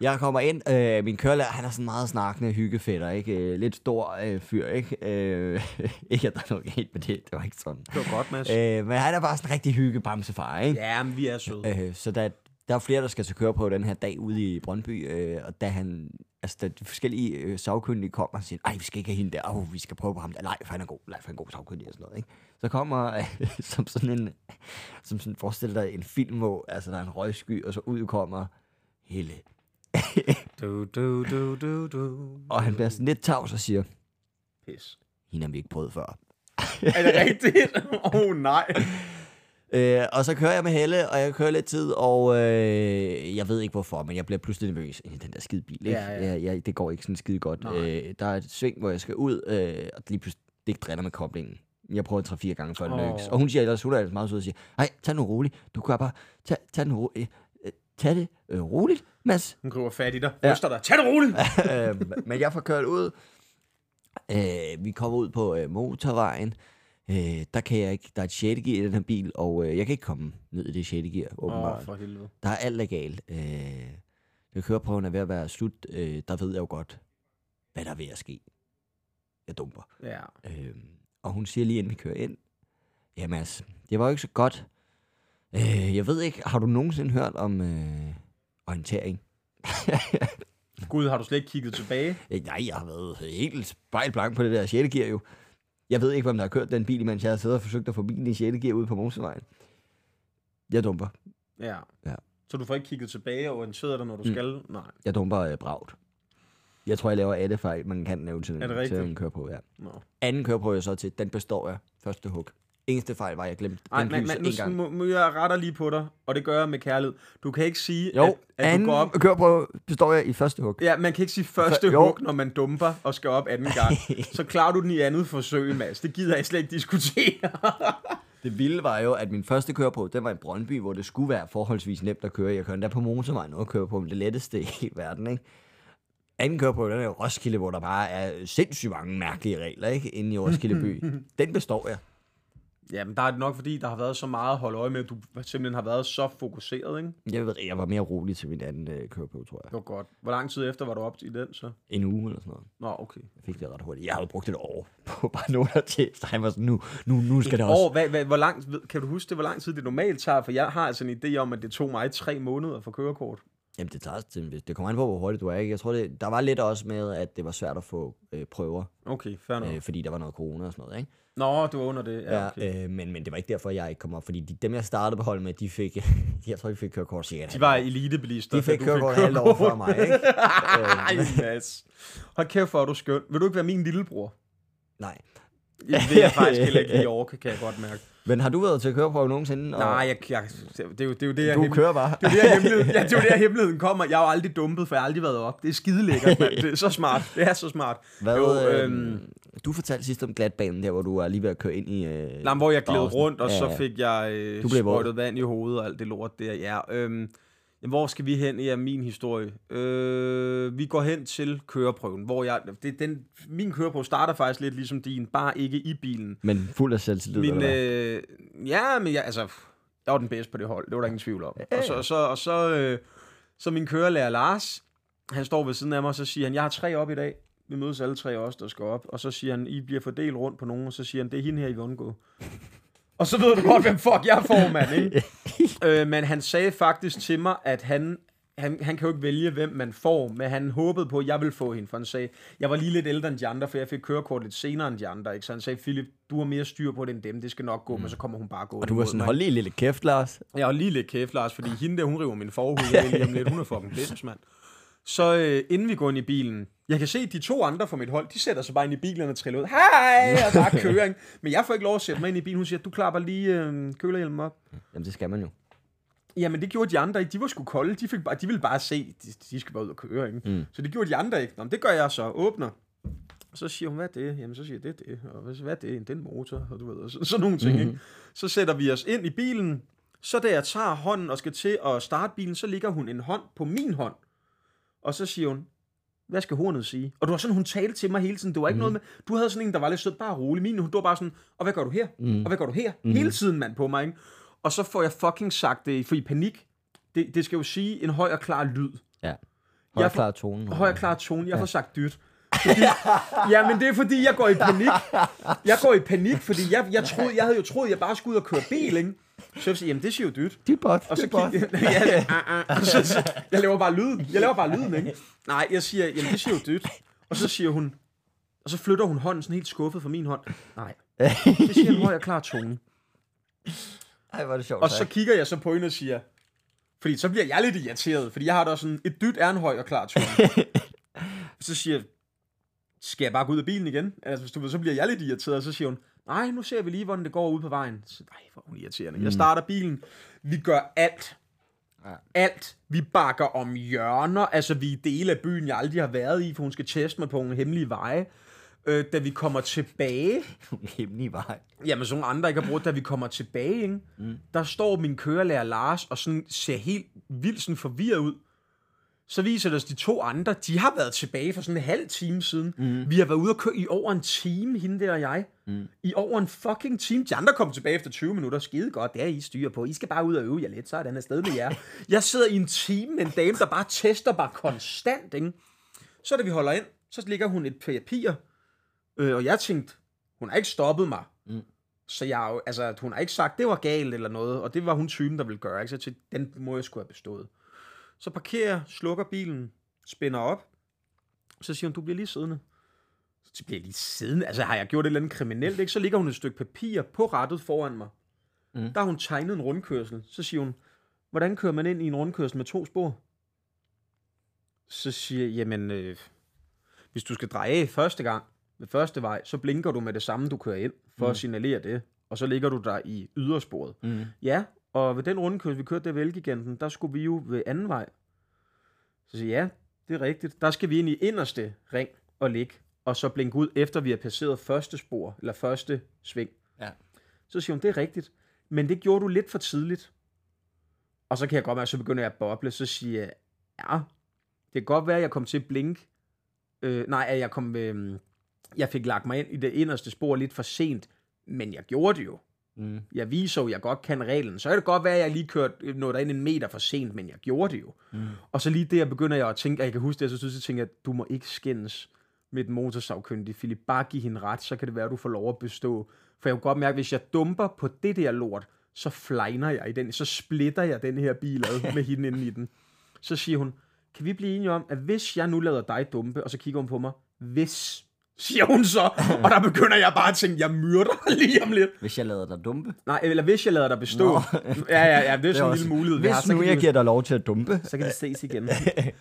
Jeg kommer ind, øh, min kørelærer, han er sådan meget snakkende hyggefætter, ikke? Øh, lidt stor øh, fyr, ikke? Øh, ikke at der er noget galt med det, det var ikke sådan. Det var godt, Mads. Øh, men han er bare sådan en rigtig hyggebamsefar, ikke? Ja, men vi er søde. Øh, så der, der er flere, der skal til køreprøve den her dag ude i Brøndby, øh, og da han, altså da de forskellige øh, sagkyndige kommer og siger, ej, vi skal ikke have hende der, oh, vi skal prøve på ham der, nej, for han er god, nej, for han er god sagkyndig og sådan noget, ikke? Så kommer, øh, som sådan en, som sådan, forestil dig en film, hvor altså, der er en røgsky, og så ud kommer Helle. Du, du, du, du, du. Og han bliver sådan lidt tavs og siger, Pis. hende har vi ikke prøvet før. Er det rigtigt? Åh, oh, nej. Øh, og så kører jeg med Helle, og jeg kører lidt tid, og øh, jeg ved ikke hvorfor, men jeg bliver pludselig nervøs i den der skide bil. Ikke? Ja, ja. Jeg, jeg, det går ikke sådan skide godt. Nej. Øh, der er et sving, hvor jeg skal ud, øh, og lige pludselig det ikke drætter med koblingen. Jeg prøver tre-fire gange, før det Åh. lykkes. Og hun siger ellers, hun er ellers meget sød og siger, nej, tag nu roligt. Du kan bare, tag, tag, den ro- øh, øh, tag det øh, roligt, Mads. Hun griber fat i dig. Ryster dig. Tag det roligt. øh, men jeg får kørt ud. Øh, vi kommer ud på øh, motorvejen. Øh, der kan jeg ikke, der er et 6. gear i den her bil, og øh, jeg kan ikke komme ned i det 6. gear, åbenbart. oh, for helvede. Der er alt er galt. Øh, når køreprøven er ved at være slut, øh, der ved jeg jo godt, hvad der er ved at ske. Jeg dumper. Ja. Øh, og hun siger lige inden vi kører ind, jamen altså, det var jo ikke så godt. Øh, jeg ved ikke, har du nogensinde hørt om øh, orientering? Gud, har du slet ikke kigget tilbage? Øh, Nej, jeg har været helt spejlblank på det der 6. gear jo. Jeg ved ikke, hvem der har kørt den bil, mens jeg har siddet og forsøgt at få bilen i 6. gear ude på motorvejen. Jeg dumper. Ja. Ja. Så du får ikke kigget tilbage og orienteret dig, når du Mm. skal? Nej. Jeg dumper øh, bragt. Jeg tror, jeg laver alle fejl, man kan lave til, det til en køreprøve. Ja. Nå. Anden køreprøve jeg så til, den består jeg første hug. Eneste fejl var, at jeg glemte Ej, den men, men en gang. må, må jeg retter lige på dig, og det gør jeg med kærlighed. Du kan ikke sige, Jo, at, at du anden går op... køreprøve består jeg i første hug. Ja, man kan ikke sige første Jo. hug, når man dumper og skal op anden gang. Så klarer du den i andet forsøg, Mads. Det gider jeg slet ikke diskutere. Det vilde var jo, at min første køreprøve, den var i Brøndby, hvor det skulle være forholdsvis nemt at køre. Jeg kørte der på motorvejen og køre på det letteste i verden, ikke? Anden køreprøve, den er jo Roskilde, hvor der bare er sindssygt mange mærkelige regler, ikke? Inde i Roskilde by. Den består jeg. Jamen, der er det nok, fordi der har været så meget at holde øje med, at du simpelthen har været så fokuseret, ikke? Jeg ved, jeg var mere rolig til min anden øh, køreprøve, tror jeg. Det var godt. Hvor lang tid efter var du op i den, så? En uge eller sådan noget. Nå, okay. Jeg fik det ret hurtigt. Jeg havde brugt et år på bare noter til, så han var sådan, nu, nu, nu skal Et det også. år, hvad, hvad, hvor langt, ved- kan du huske det, hvor lang tid det normalt tager? For jeg har altså en idé om, at det tog mig tre måneder for kørekort. Jamen, det tager til, det kommer an på, hvor hurtigt du er, ikke? Jeg tror, det, der var lidt også med, at det var svært at få øh, prøver, Okay, fair nok. øh, fordi der var noget corona og sådan noget, ikke? Nå, du var under det. Ja, okay. Ja, øh, men, men det var ikke derfor, jeg ikke kom op, fordi de, dem, jeg startede på hold med, de fik, jeg tror, de fik kørekort cirka De var år. elitebilister. de fik kørekort halvt år før mig, ikke? Ej, Mads. Hold kæft, hvor er du skøn. Vil du ikke være min lillebror? Nej. Det vil jeg faktisk heller ikke lige orke, kan jeg godt mærke. Men har du været til køreprøve nogensinde? Og Nej, jeg, jeg, det, er jo, det er jo det, jeg du hem- kører bare. Det er jo der, hemmeligheden, ja, det er jo der, hemmeligheden kommer. Jeg har jo aldrig dumpet, for jeg har aldrig været op. Det er skide lækkert, mand. Det er så smart. Det er så smart. Hvad, Jo, jo, øhm, du fortalte sidst om glatbanen der, hvor du var lige ved at køre ind i... Øh, Nej, hvor jeg gled rundt, og Ja, så fik jeg øh, Du blev våd. sprøjtet vand i hovedet og alt det lort der. Ja, øhm, hvor skal vi hen i min historie? Øh, vi går hen til køreprøven, hvor jeg... Det, den, min køreprøve starter faktisk lidt ligesom din, bare ikke i bilen. Men fuld af selvtillid, Min, øh, ja, men jeg, altså, jeg var den bedste på det hold, det var der ingen tvivl om. Og så, og så, og så, øh, så min kørelærer Lars, han står ved siden af mig, og så siger han, jeg har tre op i dag. Vi mødes alle tre også, der skal op. Og så siger han, I bliver fordelt rundt på nogen, og så siger han, det er hende her, I vil undgå. Og så ved du godt, hvem fuck jeg får, mand, ikke? øh, men han sagde faktisk til mig, at han han, han kan jo ikke vælge, hvem man får, men han håbede på, at jeg ville få hende, for han sagde, jeg var lige lidt ældre end de andre, for jeg fik kørekort lidt senere end de andre, ikke? Så han sagde, Philip, du har mere styr på det end dem, det skal nok gå, mm. men så kommer hun bare gå. Og du var sådan, hold lige lille kæft, Lars. Jeg har lige lidt kæft, Lars, fordi hende der, hun river min forhud lige om lidt. Hun er fucking blind, mand. Så øh, inden vi går ind i bilen, jeg kan se, at de to andre fra mit hold, de sætter sig bare ind i bilen og triller ud. Hej! Og bare ikke? Men jeg får ikke lov at sætte mig ind i bilen. Hun siger, du klapper lige øh, kølerhjelmen op. Jamen, det skal man jo. Jamen, det gjorde de andre ikke. De var sgu kolde. De, fik bare, de ville bare se, de, de skal bare ud og køre, ikke? Mm. Så det gjorde de andre ikke. Nå, men det gør jeg så. Åbner. Så siger hun, hvad er det? Jamen, så siger jeg, det er det. Og hvad er det? Det er en motor, og du ved, og så, sådan nogle ting, mm-hmm. ikke? Så sætter vi os ind i bilen. Så da jeg tager hånden og skal til at starte bilen, så ligger hun en hånd på min hånd. Og så siger hun, hvad skal hornet sige? Og du var sådan, hun talte til mig hele tiden. Det var ikke mm. noget med, du havde sådan en, der var lidt sød, bare rolig. Min, hun, du var bare sådan, og hvad gør du her? Mm. Og hvad gør du her? Mm. Hele tiden, mand, på mig, ikke? Og så får jeg fucking sagt det, for i panik, det, det skal jo sige en høj og klar lyd. Ja. Høj får- klar tone. Høj og klar tone. Jeg får sagt dyt. Fordi, ja, men det er fordi, jeg går i panik. Jeg går i panik, fordi jeg, jeg, troede, jeg havde jo troet, jeg bare skulle ud og køre bil, ikke? Så jeg siger, jamen det siger jo dyt. Dybot, Og så dybot. kigger ja, uh, uh, og så, så, jeg laver bare lyden. Jeg laver bare lyden, ikke? Nej, jeg siger, jamen det siger jo dyt. Og så siger hun, og så flytter hun hånden sådan helt skuffet fra min hånd. Nej, det siger en høj og klar tone. Ej, hvor er det sjovt. Og så kigger jeg så på hende og siger, fordi så bliver jeg lidt irriteret, fordi jeg har da sådan, et dyt er en høj og klar tone. så siger jeg, skal jeg bare gå ud af bilen igen? Altså, hvis du ved, så bliver jeg lidt irriteret, og så siger hun, nej, nu ser vi lige, hvordan det går ud på vejen. Så, nej, hvor er hun irriterende. Jeg starter bilen, vi gør alt. Ja. Alt. Vi bakker om hjørner, altså vi er dele af byen, jeg aldrig har været i, for hun skal teste mig på nogle hemmelige veje. Øh, da vi kommer tilbage, Hemmelig vej. Jamen, sådan nogle andre ikke har brugt, da vi kommer tilbage, ikke? Mm. der står min kørelærer Lars, og sådan ser helt vildt sådan forvirret ud. Så viser det os, de to andre, de har været tilbage for sådan en halv time siden. Mm. Vi har været ude og køre i over en time, hende der og jeg. Mm. I over en fucking time. De andre kom tilbage efter 20 minutter. Skide godt, det er I styr på. I skal bare ud og øve jer lidt, så er den afsted med jer. Jeg sidder i en time med en dame, der bare tester bare konstant, ikke? Så da vi holder ind, så ligger hun et papir, øh, og jeg tænkte, hun har ikke stoppet mig. Så jeg, altså, hun har ikke sagt, det var galt eller noget, og det var hun typen, der ville gøre. Ikke? Så tænkte, den må jeg skulle have bestået. Så parkerer jeg, slukker bilen, spænder op, så siger hun, du bliver lige siddende. Så bliver jeg lige siddende. Altså, har jeg gjort et eller andet kriminelt, ikke? Så ligger hun et stykke papir på rettet foran mig. Mm. Der har hun tegnet en rundkørsel. Så siger hun, hvordan kører man ind i en rundkørsel med to spor? Så siger jeg, jamen, øh, hvis du skal dreje af første gang, ved første vej, så blinker du med det samme, du kører ind, for mm. at signalere det. Og så ligger du der i ydersporet. Mm. Ja, og ved den rundkørsel, vi kørte der ved Elgiganten, der skulle vi jo ved anden vej. Så siger jeg, ja, det er rigtigt. Der skal vi ind i inderste ring og ligge, og så blinke ud, efter vi har passeret første spor, eller første sving. Ja. Så siger hun, det er rigtigt. Men det gjorde du lidt for tidligt. Og så kan jeg godt mærke, så begynder jeg at boble, så siger jeg, ja, det kan godt være, at jeg kom til at blinke. Øh, nej, at jeg kom, øh, jeg fik lagt mig ind i det inderste spor lidt for sent, men jeg gjorde det jo. Mm. Jeg viser jo, at jeg godt kan reglen. Så kan det godt være, at jeg lige kørte noget derind en meter for sent, men jeg gjorde det jo. Mm. Og så lige der begynder jeg at tænke, at jeg kan huske det, så synes jeg, tænker, at du må ikke skændes med et motorsavkyndig. Philip, bare giv hende ret, så kan det være, at du får lov at bestå. For jeg kunne godt mærke, at hvis jeg dumper på det der lort, så flegner jeg i den, så splitter jeg den her bil ad med hende inde i den. Så siger hun, kan vi blive enige om, at hvis jeg nu lader dig dumpe, og så kigger hun på mig, hvis, siger hun så, og der begynder jeg bare at tænke, jeg myrder lige om lidt. Hvis jeg lader dig dumpe. Nej, eller hvis jeg lader dig bestå. Nå. ja, ja, ja, det er sådan en lille mulighed, vi har. Hvis Så nu jeg giver dig lov til at dumpe. så kan det ses igen.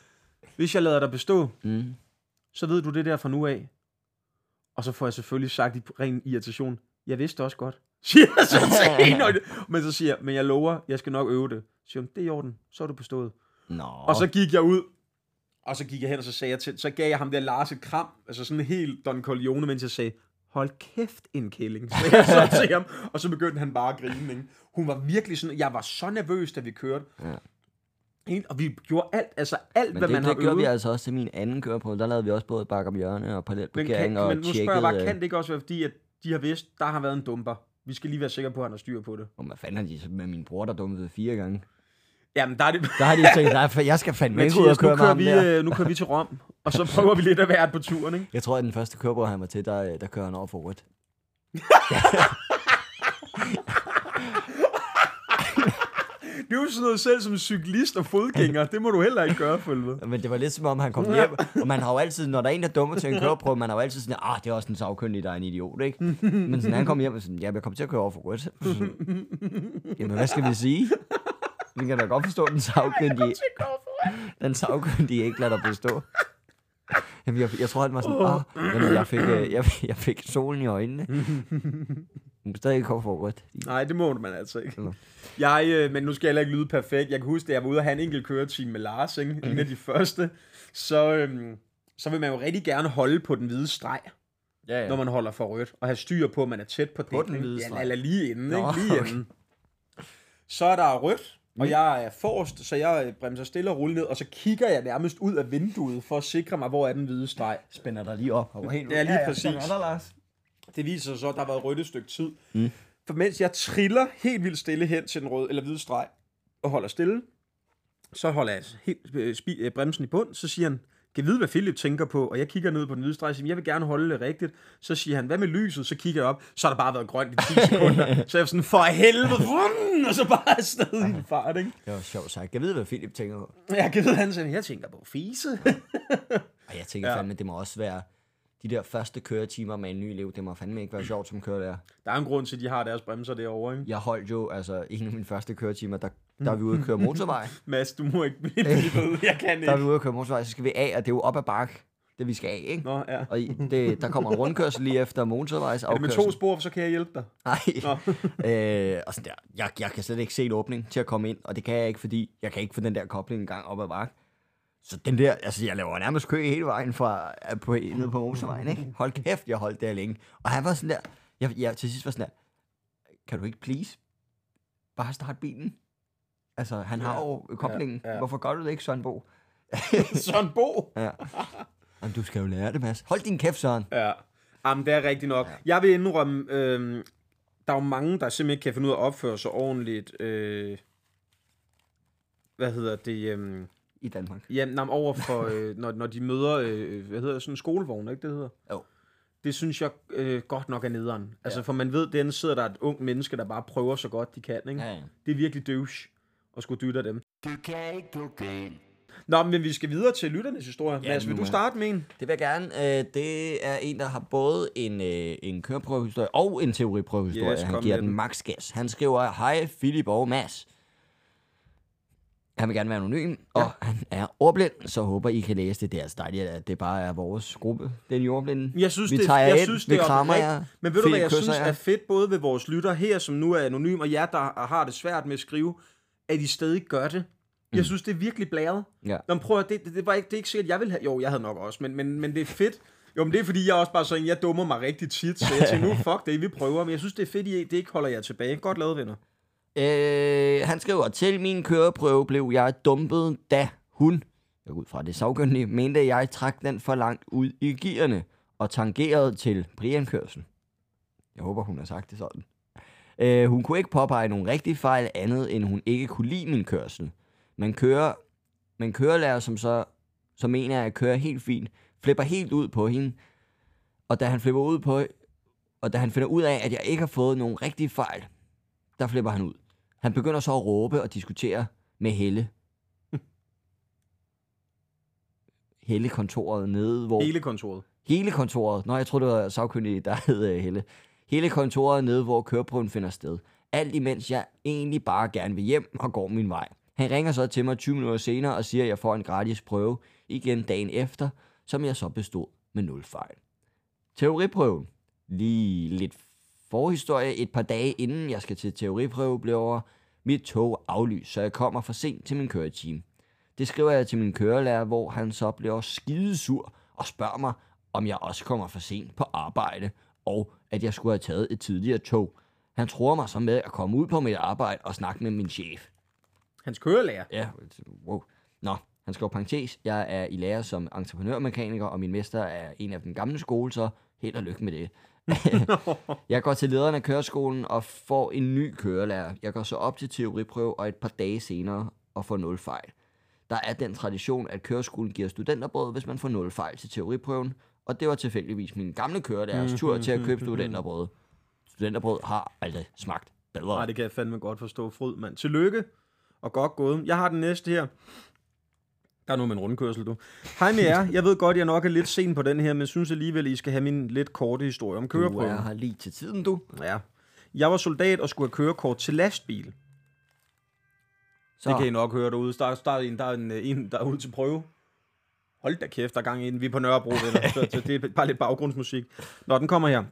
Hvis jeg lader dig bestå, Mm. så ved du det der fra nu af. Og så får jeg selvfølgelig sagt i ren irritation, jeg vidste også godt. Siger jeg så til hende, men så siger jeg, men jeg lover, jeg skal nok øve det. Så siger hun, det er i orden, så er du bestået. Nå. Og så gik jeg ud, og så gik jeg hen, og så sagde jeg til, så gav jeg ham der Lars et kram, altså sådan helt Don Corleone, mens jeg sagde, hold kæft en kælling, sagde jeg så til ham, og så begyndte han bare at grine, ikke? Hun var virkelig sådan, jeg var så nervøs, da vi kørte. Ja. Og vi gjorde alt, altså alt, Men hvad det, man har det gjorde øvet. vi altså også til min anden køreprøve. Der lavede vi også både bakke om hjørne og men, parallelparkering og men nu spørger jeg bare, øh, kan det ikke også være fordi, at de har vidst, der har været en dumper? Vi skal lige være sikre på, at han har styr på det. Hvor man fanden har de så med min bror, der dumpede fire gange. Jamen, der er det... Der har de tænkt, nej, for jeg skal fandme ikke ud og køre nu med kører, vi, der. øh, nu kører vi til Rom, og så prøver vi lidt at være på turen, ikke? Jeg tror, at den første køreprøve, han var til, der, øh, der kører han over for rødt. Det er jo sådan noget selv som cyklist og fodgænger. Det må du heller ikke gøre, følge. Men det var lidt som om, han kom hjem, og man har jo altid, når der er en, der dummer til en køreprøve, man har jo altid sådan, ah, det er også en sagkyndig, der er en idiot, ikke? Men sådan, han kom hjem og sådan, ja, jeg kommer til at køre over for rødt. Sådan, Jamen, hvad skal vi sige? Vi kan da godt forstå, at den sagkyndige, den sagkyndige ikke lader dig bestå. Jamen, jeg, jeg tror, han var sådan, ah, jamen, jeg fik, øh, jeg, jeg fik solen i øjnene. Men stadig ikke over for rødt. Nej, det må man altså ikke. Jeg, øh, men nu skal jeg heller ikke lyde perfekt. Jeg kan huske, at jeg var ude og have en enkelt køretime med Lars, ikke? en af de første. Så, øhm, så vil man jo rigtig gerne holde på den hvide streg, Ja, ja. når man holder for rødt, og have styr på, at man er tæt på, På det. den ikke? hvide ja, streg. Eller lige inden, Nå, ikke? Lige okay. inden. Så er der rødt, og jeg er forrest, så jeg bremser stille og roligt ned, og så kigger jeg nærmest ud af vinduet for at sikre mig, hvor er den hvide streg. Spænder dig lige op. Og helt Det er lige præcis. er der, Lars. Det viser sig så, at der har været rødt et stykke tid. Mm. For mens jeg triller helt vildt stille hen til den røde eller hvide streg, og holder stille, så holder jeg helt øh, spi- øh, bremsen i bund, så siger han, kan vide, hvad Philip tænker på, og jeg kigger ned på den hvide streg, jeg vil gerne holde det rigtigt. Så siger han, hvad med lyset? Så kigger jeg op, så har der bare været grønt i 10 sekunder. så jeg er sådan, for helvede, og så bare afsted i en fart, ikke? Det var sjovt sagt. Jeg ved, hvad Philip tænker på. Jeg kan vide, han siger, jeg tænker på fise. Og jeg tænker Ja. fandme, det må også være de der første køretimer med en ny elev. Det må fandme ikke være sjovt som kører der. der er en grund til, at de har deres bremser derovre, ikke? Jeg holdt jo, altså en af mine første køretimer, der, der er vi ude at køre motorvej. Mads, du må ikke blive ved. Jeg kan Der er vi ikke. ude at køre motorvej, så skal vi af, og det er jo op ad bakke, det vi skal af, ikke? Nå, ja. Og det, der kommer en rundkørsel lige efter motorvejs Er det med to spor, så kan jeg hjælpe dig? Nej. øh, og sådan der. Jeg, jeg kan slet ikke se en åbning til at komme ind, og det kan jeg ikke, fordi jeg kan ikke få den der kobling en gang op ad bakke. Så den der, altså jeg laver nærmest kø hele vejen fra, øh, på, ned på motorvejen, ikke? Hold kæft, jeg holdt der længe. Og han var sådan der, jeg, jeg til sidst var sådan der, kan du ikke please bare starte bilen? Altså, han har jo koblingen. ja, ja. Hvorfor gør du det ikke, Søren Bo? Søren Bo. Ja. Jamen, du skal jo lære det, Mads. Hold din kæft, Søren. Ja, Jamen, det er rigtigt nok. Ja. Jeg vil indrømme, øh, der er jo mange, der simpelthen ikke kan finde ud af at opføre sig ordentligt. Øh, hvad hedder det? Øh, I Danmark. ja, nej, over for, øh, når, når de møder, øh, hvad hedder det, sådan en skolevogn, ikke det hedder? Jo. Det synes jeg øh, godt nok er nederen. Altså, for man ved, den sidder der et ung menneske, der bare prøver så godt de kan, ikke? Ja, ja. Det er virkelig douche at skulle dytte dem. Du kan ikke gå galt. Nå, men vi skal videre til lytternes historie. Ja, Mads, vil du starte med en? Det vil jeg gerne. Øh, det er en, der har både en, øh, en køreprøvehistorie og en teoriprøvehistorie. Yes, han giver den max gas. Han skriver, hej Philip og Mads. Han vil gerne være anonym, og ja. han er ordblind, så håber I kan læse det. Det er altså dejligt, at det bare er vores gruppe, den ordblinde. Jeg synes, vi det, tager jeg ind, synes, vi det er krammer jer. Men ved du, hvad jeg synes jer. er fedt, både ved vores lytter her, som nu er anonym, og jer, der har det svært med at skrive, at I stadig gør det. Jeg synes, det er virkelig blæret. Mm. Ja. Nå, prøv at, det, det, det, var ikke, det er ikke sikkert, jeg ville have... Jo, jeg havde nok også, men, men, men det er fedt. Jo, men det er fordi, jeg også bare sådan, jeg dummer mig rigtig tit, så jeg tænker, nu fuck det, vi prøver. Men jeg synes, det er fedt, I det ikke holder jer tilbage. Godt lavet, venner. Øh, han skriver, til min køreprøve blev jeg dumpet, da hun, jeg går ud fra det sagkyndige, mente, at jeg trak den for langt ud i gearne og tangerede til Brian-kørsel. Jeg håber, hun har sagt det sådan. Øh, hun kunne ikke påpege nogen rigtige fejl andet, end hun ikke kunne lide min kørsel. Man kører, man kørelærer, som så, så mener at jeg kører helt fint, flipper helt ud på hende, og da han flipper ud på, og da han finder ud af, at jeg ikke har fået nogen rigtige fejl, der flipper han ud. Han begynder så at råbe og diskutere med Helle. Helle kontoret nede, hvor... Hele kontoret. Hele kontoret. Nå, jeg tror det var sagkyndig, der hed uh, Helle. Hele kontoret nede, hvor køreprøven finder sted. Alt imens jeg egentlig bare gerne vil hjem og går min vej. Han ringer så til mig 20 minutter senere og siger, at jeg får en gratis prøve igen dagen efter, som jeg så bestod med nul fejl. Teoriprøven. Lige lidt forhistorie. Et par dage inden jeg skal til teoriprøve, bliver mit tog aflyst, så jeg kommer for sent til min køretime. Det skriver jeg til min kørelærer, hvor han så bliver skidesur og spørger mig, om jeg også kommer for sent på arbejde, og at jeg skulle have taget et tidligere tog. Han tror mig så med at komme ud på mit arbejde og snakke med min chef. Hans kørelærer. Ja, wow. Nå, han skriver parentes. Jeg er i lære som entreprenørmekaniker, og min mester er en af den gamle skole, så held og lykke med det. jeg går til lederen af køreskolen og får en ny kørelærer. Jeg går så op til teoriprøve og et par dage senere og får nul fejl. Der er den tradition, at køreskolen giver studenterbrød, hvis man får nul fejl til teoriprøven, og det var tilfældigvis min gamle kørelærers tur til at købe studenterbrød. Studenterbrød har aldrig smagt bedre. Nej, det kan jeg fandme godt forstå. Fryd, mand. Tillykke. og godt gået. Jeg har den næste her. Der er noget med en rundkørsel, du. Hej med jer. Jeg ved godt, jeg nok er lidt sen på den her, men synes alligevel, I skal have min lidt korte historie om Du køreprøven. er her lige til tiden, du. Ja. Jeg var soldat og skulle have kørekort til lastbil. Så, Det kan I nok høre derude. Der, der er en, der er en, en, der er ude til prøve. Hold da kæft, der er gang i den. Vi er på Nørrebro, venner. Så, så det er bare lidt baggrundsmusik. Nå, den kommer her.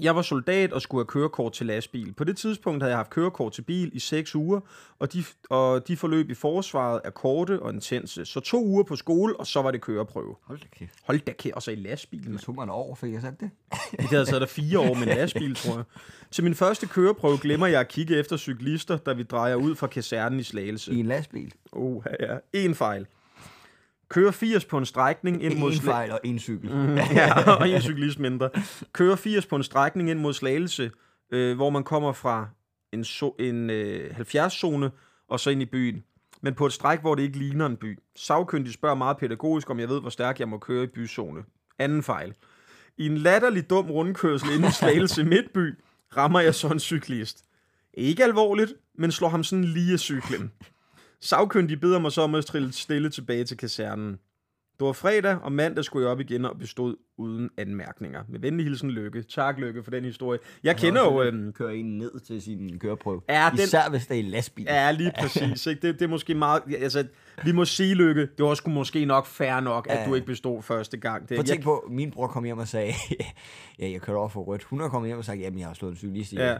Jeg var soldat og skulle have kørekort til lastbil. På det tidspunkt havde jeg haft kørekort til bil i 6 uger, og de, og de forløb i forsvaret er korte og intense. Så to uger på skole, og så var det køreprøve. Hold da kæft. Hold da kæft, og så i lastbil, Det tog et år, fik jeg sagt det? Det havde taget der fire år med en lastbil, tror jeg. Til min første køreprøve glemmer jeg at kigge efter cyklister, da vi drejer ud fra kasernen i Slagelse. I en lastbil. Uh, ja. En fejl. Kører 80 på en strækning ind mod En fejl og en cykel. ja, og en cyklist mindre. Kører 80 på en strækning ind mod Slagelse, øh, hvor man kommer fra en, so- en øh, 70-zone og så ind i byen. Men på et stræk, hvor det ikke ligner en by. Savkyndig spørger meget pædagogisk, om jeg ved, hvor stærkt jeg må køre i byzone. Anden fejl. I en latterlig dum rundkørsel ind i Slagelse Midtby, rammer jeg så en cyklist. Ikke alvorligt, men slår ham sådan lige af cyklen. Savkyndig beder mig så om at trille stille tilbage til kasernen. Det var fredag, og mandag skulle jeg op igen og bestod uden anmærkninger. Med venlig hilsen Lykke. Tak, Lykke, for den historie. Jeg kender jo... Øhm, kører en ned til sin køreprøve. Ja, den- Især hvis det er i lastbil. ja, lige præcis. Ikke? Det, det er måske meget... Altså, vi må sige, Lykke, det var sgu måske nok fair nok, at Ja. du ikke bestod første gang. Det, Prøv at tænke på, min bror kom hjem og sagde, ja, jeg kørte over for rødt. Hun har kommet hjem og sagt, jamen, jeg har slået en cyklist i. ja,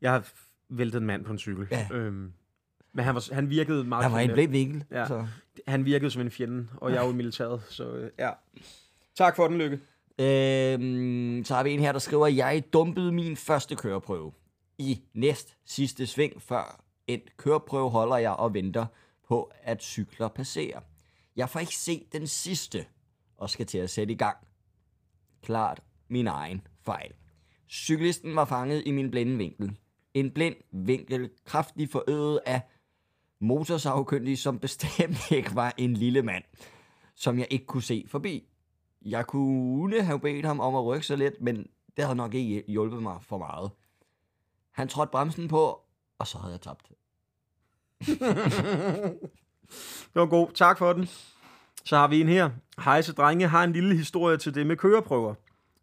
jeg har væltet en mand på en cykel. Ja. Øhm, men han, var, han virkede meget... Han var en blæk vinkel. Ja. Så. Han virkede som en fjende, og jeg er jo i militæret, så øh, ja. Tak for den, Lykke. Øhm, så har vi en her, der skriver, jeg dumpede min første køreprøve. I næst sidste sving før en køreprøve holder jeg og venter på, at cykler passerer. Jeg får ikke set den sidste, og skal til at sætte i gang. Klart min egen fejl. Cyklisten var fanget i min blinde vinkel. En blind vinkel, kraftigt forøget af motorsagkyndig, som bestemt ikke var en lille mand, som jeg ikke kunne se forbi. Jeg kunne have bedt ham om at rykke sig lidt, men det havde nok ikke hjulpet mig for meget. Han trådte bremsen på, og så havde jeg tabt. Det var god. Tak for den. Så har vi en her. Hej drenge. Har en lille historie til det med køreprøver.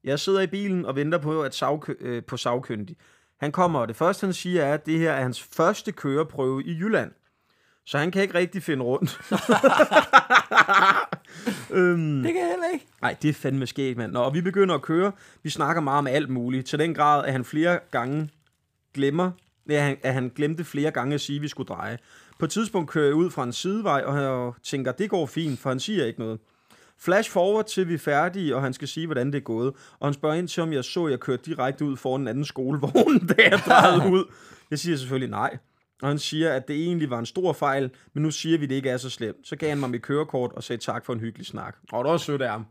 Jeg sidder i bilen og venter på, at savkø- øh, på savkyndig. Han kommer, og det første han siger er, at det her er hans første køreprøve i Jylland. Så han kan ikke rigtig finde rundt. øhm, Det kan jeg heller ikke. Nej, det er fandme skægt, mand. Nå, og vi begynder at køre. Vi snakker meget om alt muligt. Til den grad, at han flere gange glemmer, ja, han- at han glemte flere gange at sige, at vi skulle dreje. På et tidspunkt kører jeg ud fra en sidevej, og jeg tænker, det går fint, for han siger ikke noget. Flash forward til vi er færdige, og han skal sige, hvordan det er gået. Og han spørger ind til, om jeg så, at jeg kørte direkte ud foran en anden skolevogn, da jeg drejede ud. Jeg siger selvfølgelig nej. Og han siger, at det egentlig var en stor fejl, men nu siger vi, at det ikke er så slemt. Så gav han mig mit kørekort og sagde tak for en hyggelig snak. Og det var sødt af ham.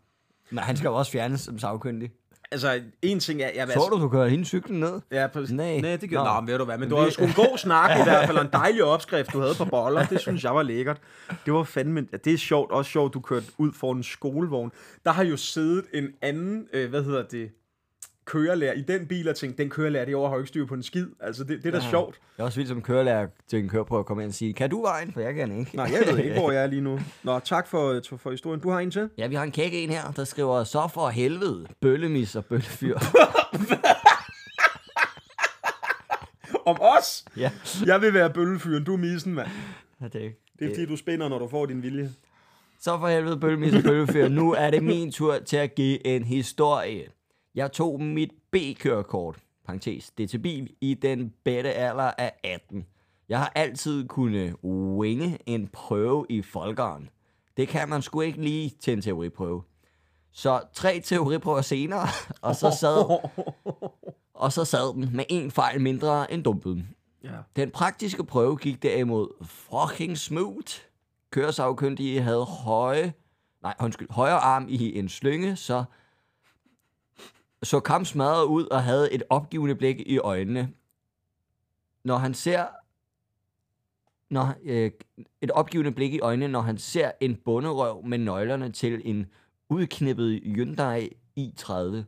Men han skal jo også fjernes som sagkyndig. Altså, en ting er... Jeg, Så du, du kørte hende cyklen ned? Ja, på, Nej. nej, det gør Nå. Nå, men ved du hvad, men det var sgu en god snak i hvert fald, og en dejlig opskrift, du havde på boller. Det synes jeg var lækkert. Det var fandme, ja, det er sjovt, også sjovt, du kørte ud foran en skolevogn. Der har jo siddet en anden, øh, hvad hedder det, kørelærer i den bil og tænkt, den kørelærer, det over har jo ikke styr på en skid. Altså, det, det er da Ja. sjovt. Det er også vildt som kørelærer til en køreprøve at komme ind og sige, kan du vejen? For jeg kan ikke. Nej, jeg ved ikke, hvor jeg er lige nu. Nå, tak for, for, historien. Du har en til? Ja, vi har en kække en her, der skriver, så for helvede, bøllemis og bøllefyr. Om os? ja. Jeg vil være bøllefyren, du er missen, mand. Ja, det, er- Det er fordi, du spænder, når du får din vilje. Så for helvede, bøllemis og bøllefyr. Nu er det min tur til at give en historie. Jeg tog mit B-kørekort, parentes, det til bil, i den bedte alder af 18. Jeg har altid kunnet winge en prøve i folkeren. Det kan man sgu ikke lige til en teoriprøve. Så tre teoriprøver senere, og så sad, og så sad den med en fejl mindre end dumpede. Ja. Den praktiske prøve gik derimod fucking smooth. Køresagkyndige havde høje, nej, undskyld, højre arm i en slynge, så så kam smadret ud og havde et opgivende blik i øjnene. Når han ser når, øh, et opgivende blik i øjnene, når han ser en bunderøv med nøglerne til en udknippet Hyundai i30.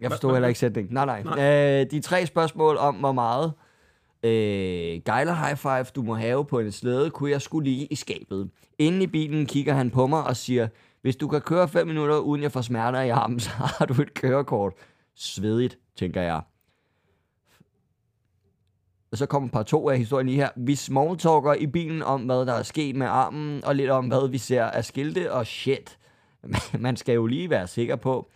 Jeg forstår heller ikke sætningen. Nej, nej. nej. Øh, de tre spørgsmål om, hvor meget Øh, gejler high five, du må have på en slæde, kunne jeg skulle lige i skabet. Inde i bilen kigger han på mig og siger, hvis du kan køre 5 minutter, uden jeg får smerter i armen, så har du et kørekort. Svedigt, tænker jeg. Og så kommer par to af historien lige her. Vi smalltalker i bilen om, hvad der er sket med armen, og lidt om, hvad vi ser af skilte og shit. Man skal jo lige være sikker på,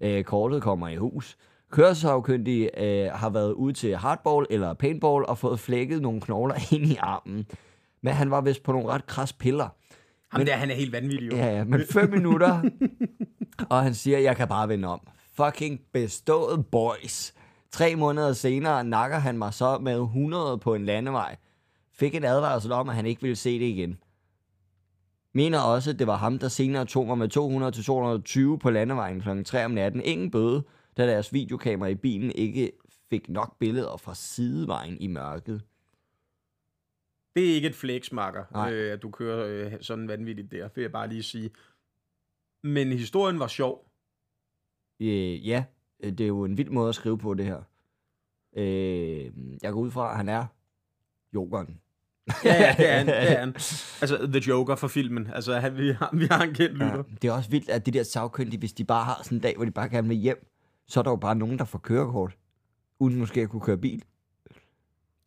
øh, kortet kommer i hus. Kørselsafkyndige øh, har været ude til hardball eller paintball og fået flækket nogle knogler ind i armen. Men han var vist på nogle ret kras piller. Ham men, der, han er helt vanvittig jo. Ja, ja, men fem minutter, og han siger, jeg kan bare vende om. Fucking bestået, boys. Tre måneder senere nakker han mig så med 100 på en landevej. Fik en advarsel om, at han ikke ville se det igen. Mener også, at det var ham, der senere tog mig med 200-220 på landevejen kl. 3 om natten. Ingen bøde, da deres videokamera i bilen ikke fik nok billeder fra sidevejen i mørket. Det er ikke et flex, makker, øh, at du kører øh, sådan vanvittigt der, vil jeg bare lige sige. Men historien var sjov. Øh, ja, øh, det er jo en vild måde at skrive på det her. Øh, jeg går ud fra, at han er jokeren. Ja, ja, det er han. Det er han. Altså, The Joker for filmen. Altså, han, vi, har, vi har en kendt lytter. Ja, det er også vildt, at de der sagkyndige, hvis de bare har sådan en dag, hvor de bare gerne vil hjem, så er der jo bare nogen, der får kørekort, uden måske at kunne køre bil.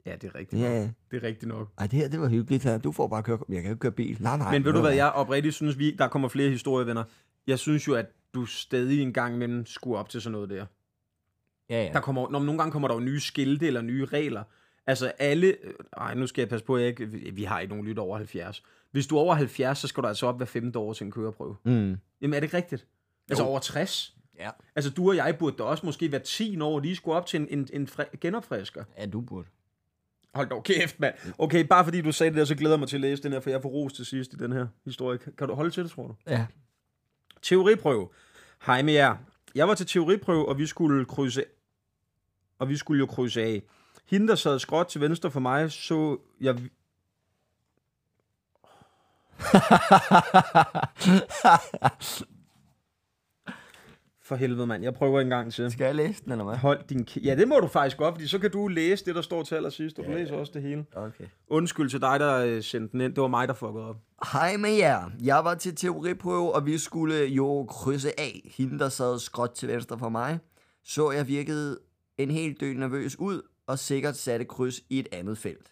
Ja, det er rigtigt. Ja, nok. Det er rigtigt nok. Ej, det her, det var hyggeligt. her. Du får bare kørekort. Jeg kan jo ikke køre bil. Nej, nej. Men ved du nej, hvad, nej. jeg oprigtigt synes, vi, der kommer flere historier, venner. Jeg synes jo, at du stadig en gang imellem skulle op til sådan noget der. Ja, ja. Der kommer, når, nogle gange kommer der jo nye skilte eller nye regler. Altså alle... øh, Ej, nu skal jeg passe på, at jeg ikke, vi- har ikke nogen lytter over 70. Hvis du er over 70, så skal du altså op hver femte år til en køreprøve. Mm. Jamen er det rigtigt? Altså Jo. over 60? Ja. Altså du og jeg burde da også måske hver 10 år lige skulle op til en, en, en fri- genopfrisker. ja, du burde. Hold dog kæft, mand. Okay, bare fordi du sagde det der, så glæder jeg mig til at læse den her, for jeg får ros til sidst i den her historie. Kan- du holde til det, tror du? Ja. Teoriprøve. Hej med jer. Jeg var til teoriprøve, og vi skulle krydse og vi skulle jo krydse af. Hende, der sad skråt til venstre for mig, så jeg... For helvede, mand. Jeg prøver en gang til. Skal jeg læse den, eller hvad? Hold din k- Ja, det må du faktisk godt, fordi så kan du læse det, der står til allersidst, og du læser også det hele. Okay. Undskyld til dig, der øh, sendte den ind. Det var mig, der fuckede op. Hej med jer. Jeg var til teoriprøve, og vi skulle jo krydse af. Hende, der sad skråt til venstre for mig, så jeg virkede en helt dø nervøs ud, og sikkert satte kryds i et andet felt.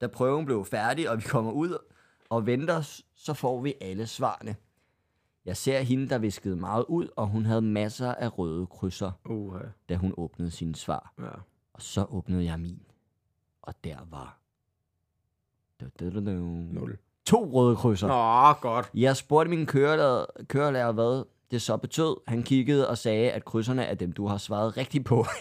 Da prøven blev færdig, og vi kommer ud og venter, så får vi alle svarene. Jeg ser hende, der viskede meget ud, og hun havde masser af røde krydser, Uh, da hun åbnede sine svar. ja. Og så åbnede jeg min. Og der var... Du, du, du, du. Nul. To røde krydser. Nå, godt. Jeg spurgte min kørelærer, kørelærer, hvad det så betød. Han kiggede og sagde, at krydserne er dem, du har svaret rigtigt på.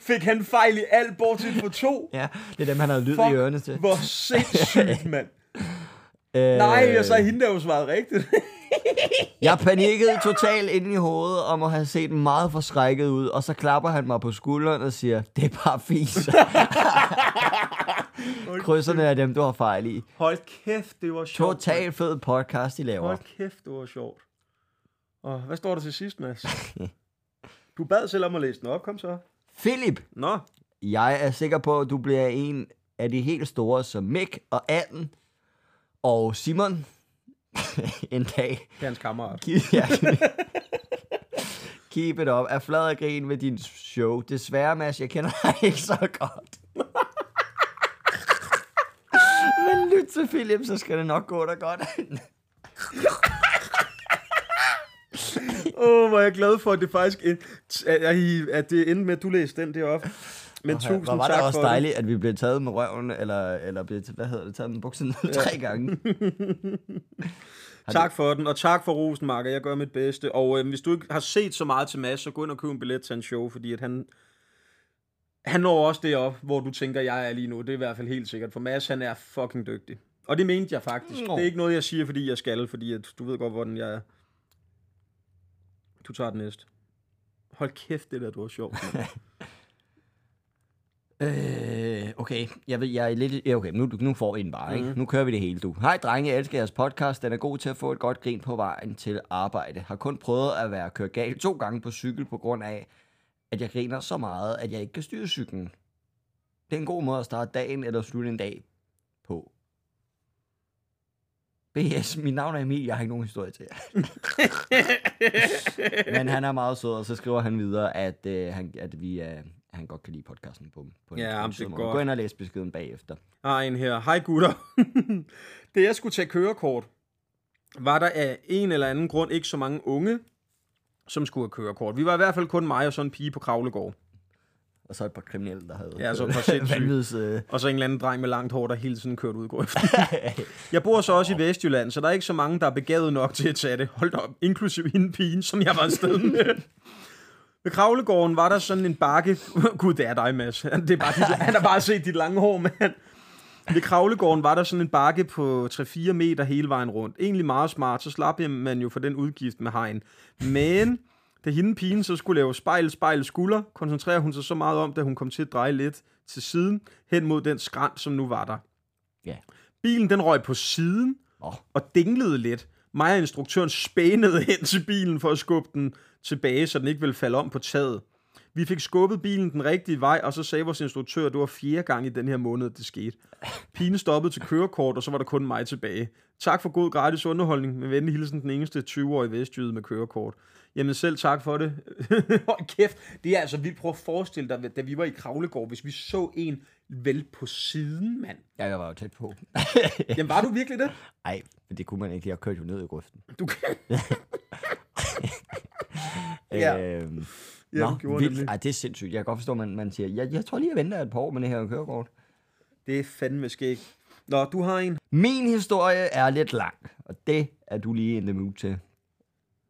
Fik han fejl i alt, bortset på to? ja, det er dem, han havde lyd i ørerne til. Hvor sindssygt, mand. Øh, Nej, jeg sagde hende, der jo svarede rigtigt. Jeg panikkede totalt ind i hovedet og må have set meget forskrækket ud. Og så klapper han mig på skulderen og siger, det er bare fis. Krydserne er dem, du har fejl i. Hold kæft, det var sjovt. Total fed podcast, I laver. Hold kæft, det var sjovt. Og hvad står der til sidst, Mads? Du bad selv om at læse den op, kom så. Philip, Nå, jeg er sikker på, at du bliver en af de helt store som Mick og Allen og Simon en dag. det er hans kammerat. Keep, ja. Keep it up. Er flad og grin med din show. Desværre, Mads, jeg kender dig ikke så godt. Men lyt til Philip, så skal det nok gå dig godt. Åh, oh, hvor er jeg glad for, at det faktisk at, at det endte med, at du læste den deroppe. Men tusind Hvor var tak det også for dejligt, at vi blev taget med røven, eller, eller blev, hvad hedder det, taget med bukserne ja. tre gange. det. Tak for den, og tak for rosen, Marker. Jeg gør mit bedste. Og øh, hvis du ikke har set så meget til Mads, så gå ind og køb en billet til hans show, fordi at han, han når også det op, hvor du tænker, jeg er lige nu. Det er i hvert fald helt sikkert. For Mads, han er fucking dygtig. Og det mente jeg faktisk. Nå. Det er ikke noget, jeg siger, fordi jeg skal, fordi at du ved godt, hvordan jeg er. Du tager den næste. Hold kæft, det der, du var sjovt. Øh, okay, jeg ved, jeg er lidt... ja, Okay, nu, nu får vi den bare, ikke? Nu kører vi det hele, du. Hej, drenge, jeg elsker jeres podcast. Den er god til at få et godt grin på vejen til arbejde. Har kun prøvet at være kørt galt to gange på cykel på grund af, at jeg griner så meget, at jeg ikke kan styre cyklen. Det er en god måde at starte dagen eller slutte en dag på. BS, mit navn er Emil, jeg har ikke nogen historie til jer. Men han er meget sød, og så skriver han videre, at, øh, han, at vi, øh, han godt kan lide podcasten på, på en, Ja, en det godt. Gå ind og læs beskeden bagefter. Jeg har en her. Hej gutter. det jeg skulle tage kørekort, var der af en eller anden grund ikke så mange unge, som skulle have kørekort. Vi var i hvert fald kun mig og sådan en pige på Kravlegård. Og så et par kriminelle, der havde Ja, så et par sindssyge. øh, Og så en eller anden dreng med langt hår, der hele tiden kørte ud i grøften. jeg bor så også i Vestjylland, så der er ikke så mange, der er begavet nok til at tage det. Hold op, inklusive hende pigen, som jeg var afsted med. Ved Kravlegården var der sådan en bakke. Gud, det er dig, Mads. Det er bare dit, han har bare set dit lange hår, mand. Ved Kravlegården var der sådan en bakke på 3-4 meter hele vejen rundt. Egentlig meget smart, så slap man jo for den udgift med hegn. Men da hende pigen så skulle lave spejl, spejl, skulder, koncentrerer hun sig så meget om, da hun kom til at dreje lidt til siden, hen mod den skrant, som nu var der. Ja. Bilen den røg på siden Åh. og dinglede lidt. Mig og instruktøren spænede hen til bilen for at skubbe den tilbage, så den ikke ville falde om på taget. Vi fik skubbet bilen den rigtige vej, og så sagde vores instruktør, at det var fjerde gang i den her måned, det skete. Pigen stoppede til kørekort, og så var der kun mig tilbage. Tak for god gratis underholdning. Med venlig hilsen den eneste 20-årige vestjyde med kørekort. Jamen selv tak for det. Hold kæft. Det er altså vildt. Prøv at forestille dig, da vi var i Kravlegård, hvis vi så en vel på siden, mand. ja, jeg var jo tæt på. Jamen var du virkelig det? Nej, men det kunne man ikke. Jeg kørte jo ned i grøften. Du kan... Ja. Øhm, Ja, Nå, du gjorde vildt. nemlig. Ej, det er sindssygt. Jeg kan godt forstå, at man, man siger, jeg, jeg tror lige, jeg venter et par år med det her kørekort. Det er fandme skæg. Nå, du har en. Min historie er lidt lang, og det er du lige in the mood til.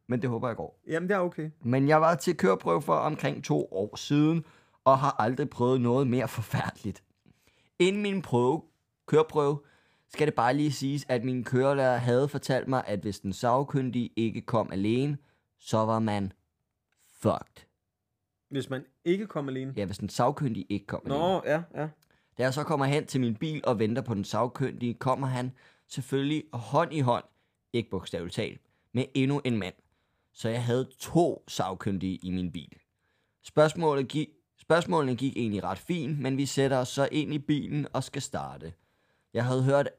Men det håber jeg går. Jamen, det er okay. Men jeg var til køreprøve for omkring to år siden, og har aldrig prøvet noget mere forfærdeligt. Inden min prøve, køreprøve, skal det bare lige siges, at min kørelærer havde fortalt mig, at hvis den sagkyndige ikke kom alene, så var man fucked. Hvis man ikke kommer alene. Ja, hvis den sagkyndige ikke kom alene. Nå, ja, ja. Da jeg så kommer hen til min bil og venter på den sagkyndige, kommer han selvfølgelig hånd i hånd, ikke bogstaveligt talt, med endnu en mand. Så jeg havde to sagkyndige i min bil. Spørgsmålet gik, spørgsmålene gik egentlig ret fint, men vi sætter os så ind i bilen og skal starte. Jeg havde hørt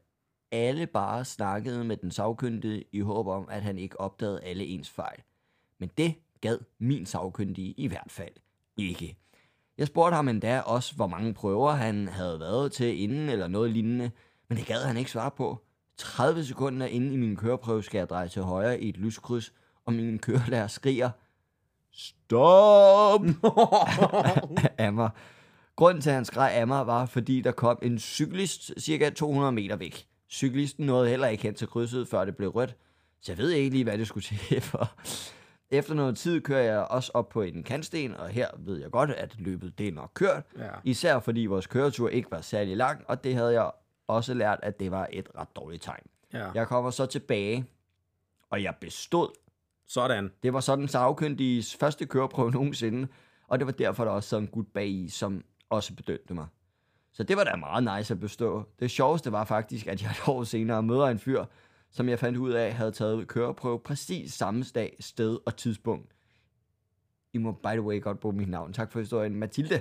alle bare snakkede med den sagkyndige i håb om, at han ikke opdagede alle ens fejl. Men det gad min sagkyndige i hvert fald ikke. Jeg spurgte ham endda også, hvor mange prøver han havde været til inden eller noget lignende, men det gad han ikke svare på. 30 sekunder inde i min køreprøve skal jeg dreje til højre i et lyskryds, og min kørelærer skriger, Stop! af mig. Grunden til, at han skreg af mig, var, fordi der kom en cyklist cirka 200 meter væk. Cyklisten nåede heller ikke hen til krydset, før det blev rødt, så jeg ved ikke lige, hvad det skulle til for. Efter noget tid kører jeg også op på en kantsten, og her ved jeg godt, at løbet det er nok kørt. Ja. Især fordi vores køretur ikke var særlig lang, og det havde jeg også lært, at det var et ret dårligt tegn. ja. Jeg kommer så tilbage, og jeg bestod. Sådan. Det var sådan sagkyndiges første køreprøve nogensinde, og det var derfor, der også sad en gut bag i, som også bedømte mig. Så det var da meget nice at bestå. Det sjoveste var faktisk, at jeg et år senere møder en fyr, som jeg fandt ud af havde taget køreprøve præcis samme dag, sted og tidspunkt. I må by the way godt bruge mit navn. Tak for historien, Mathilde.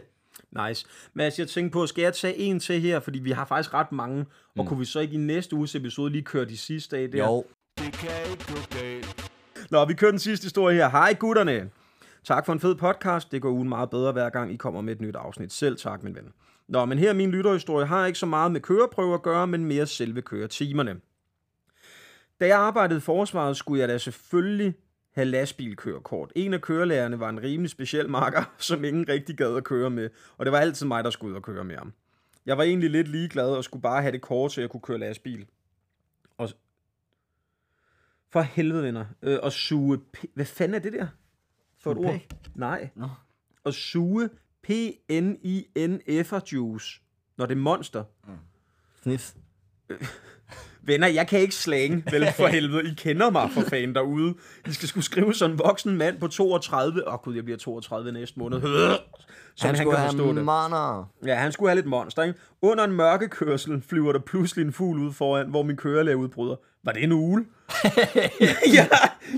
Nice. Mads, jeg tænkte på, skal jeg tage en til her? Fordi vi har faktisk ret mange. Og kunne vi så ikke i næste uges episode lige køre de sidste af der? Jo, Det kan ikke gå galt. Nå, vi kører den sidste historie her. Hej gutterne. Tak for en fed podcast. Det går ugen meget bedre hver gang I kommer med et nyt afsnit. Selv tak, min ven. Nå, men her er min lytterhistorie har ikke så meget med køreprøver at gøre, men mere selve køretimerne. Da jeg arbejdede i forsvaret, skulle jeg da selvfølgelig have lastbilkørekort. En af kørelærerne var en rimelig speciel marker, som ingen rigtig gad at køre med, og det var altid mig, der skulle ud og køre med ham. Jeg var egentlig lidt ligeglad og skulle bare have det kort, så jeg kunne køre lastbil. Og for helvede, venner. Øh, og suge... P- Hvad fanden er det der? For et ord? Nej. Nå. Og suge PNINF'er juice. Når det er monster. sniff. Venner, jeg kan ikke slange, vel for helvede. I kender mig for fanden derude. I skal skulle skrive sådan en voksen mand på 32. Åh oh, gud, jeg bliver 32 næste måned. Så han, han skulle forstå have det. maner. Ja, han skulle have lidt monster, ikke? Under en mørkekørsel flyver der pludselig en fugl ud foran, hvor min kørelærer udbryder. Var det en ugle? ja,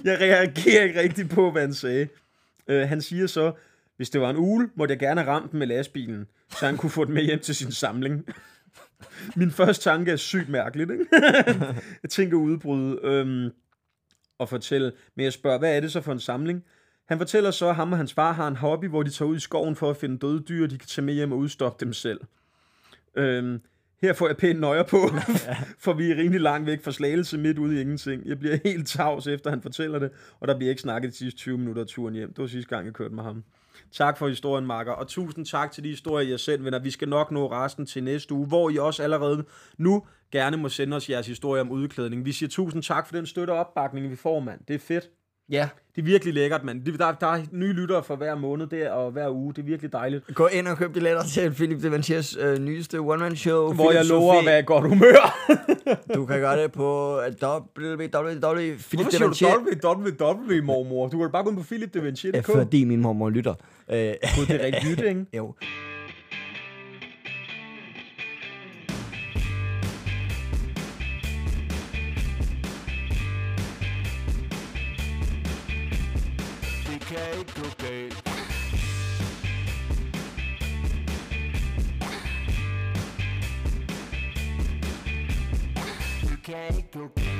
jeg reagerer ikke rigtig på, hvad han sagde. Uh, han siger så, Hvis det var en ule, måtte jeg gerne have ramt den med lastbilen, så han kunne få den med hjem til sin samling. Min første tanke er sygt mærkeligt, ikke? jeg tænker udbryde øhm, og fortælle, men jeg spørger, hvad er det så for en samling? Han fortæller så, at ham og hans far har en hobby, hvor de tager ud i skoven for at finde døde dyr, de kan tage med hjem og udstoppe dem selv. Øhm, her får jeg pænt nøjer på, for vi er rimelig langt væk fra slagelse midt ude i ingenting. Jeg bliver helt tavs efter han fortæller det, og der bliver ikke snakket de sidste 20 minutter af turen hjem. Det var sidste gang, jeg kørte med ham. Tak for historien, Marker, og tusind tak til de historier, jeg selv venner. Vi skal nok nå resten til næste uge, hvor I også allerede nu gerne må sende os jeres historie om udklædning. Vi siger tusind tak for den støtte og opbakning, vi får, mand. Det er fedt. Ja. Det er virkelig lækkert, mand. Der, der er nye lyttere for hver måned der, og hver uge. Det er virkelig dejligt. Gå ind og køb billetter til Philip de Vanchiers øh, nyeste one-man-show. Hvor jeg Philip lover at være i godt humør. Du kan gøre det på øh, Hvorfor siger du www, mormor? Du kan bare gå ind på philipdevanchier.dk. Fordi min mormor lytter. Øh, Gud, det er rigtig nyt, ikke? jo. date. You can't go.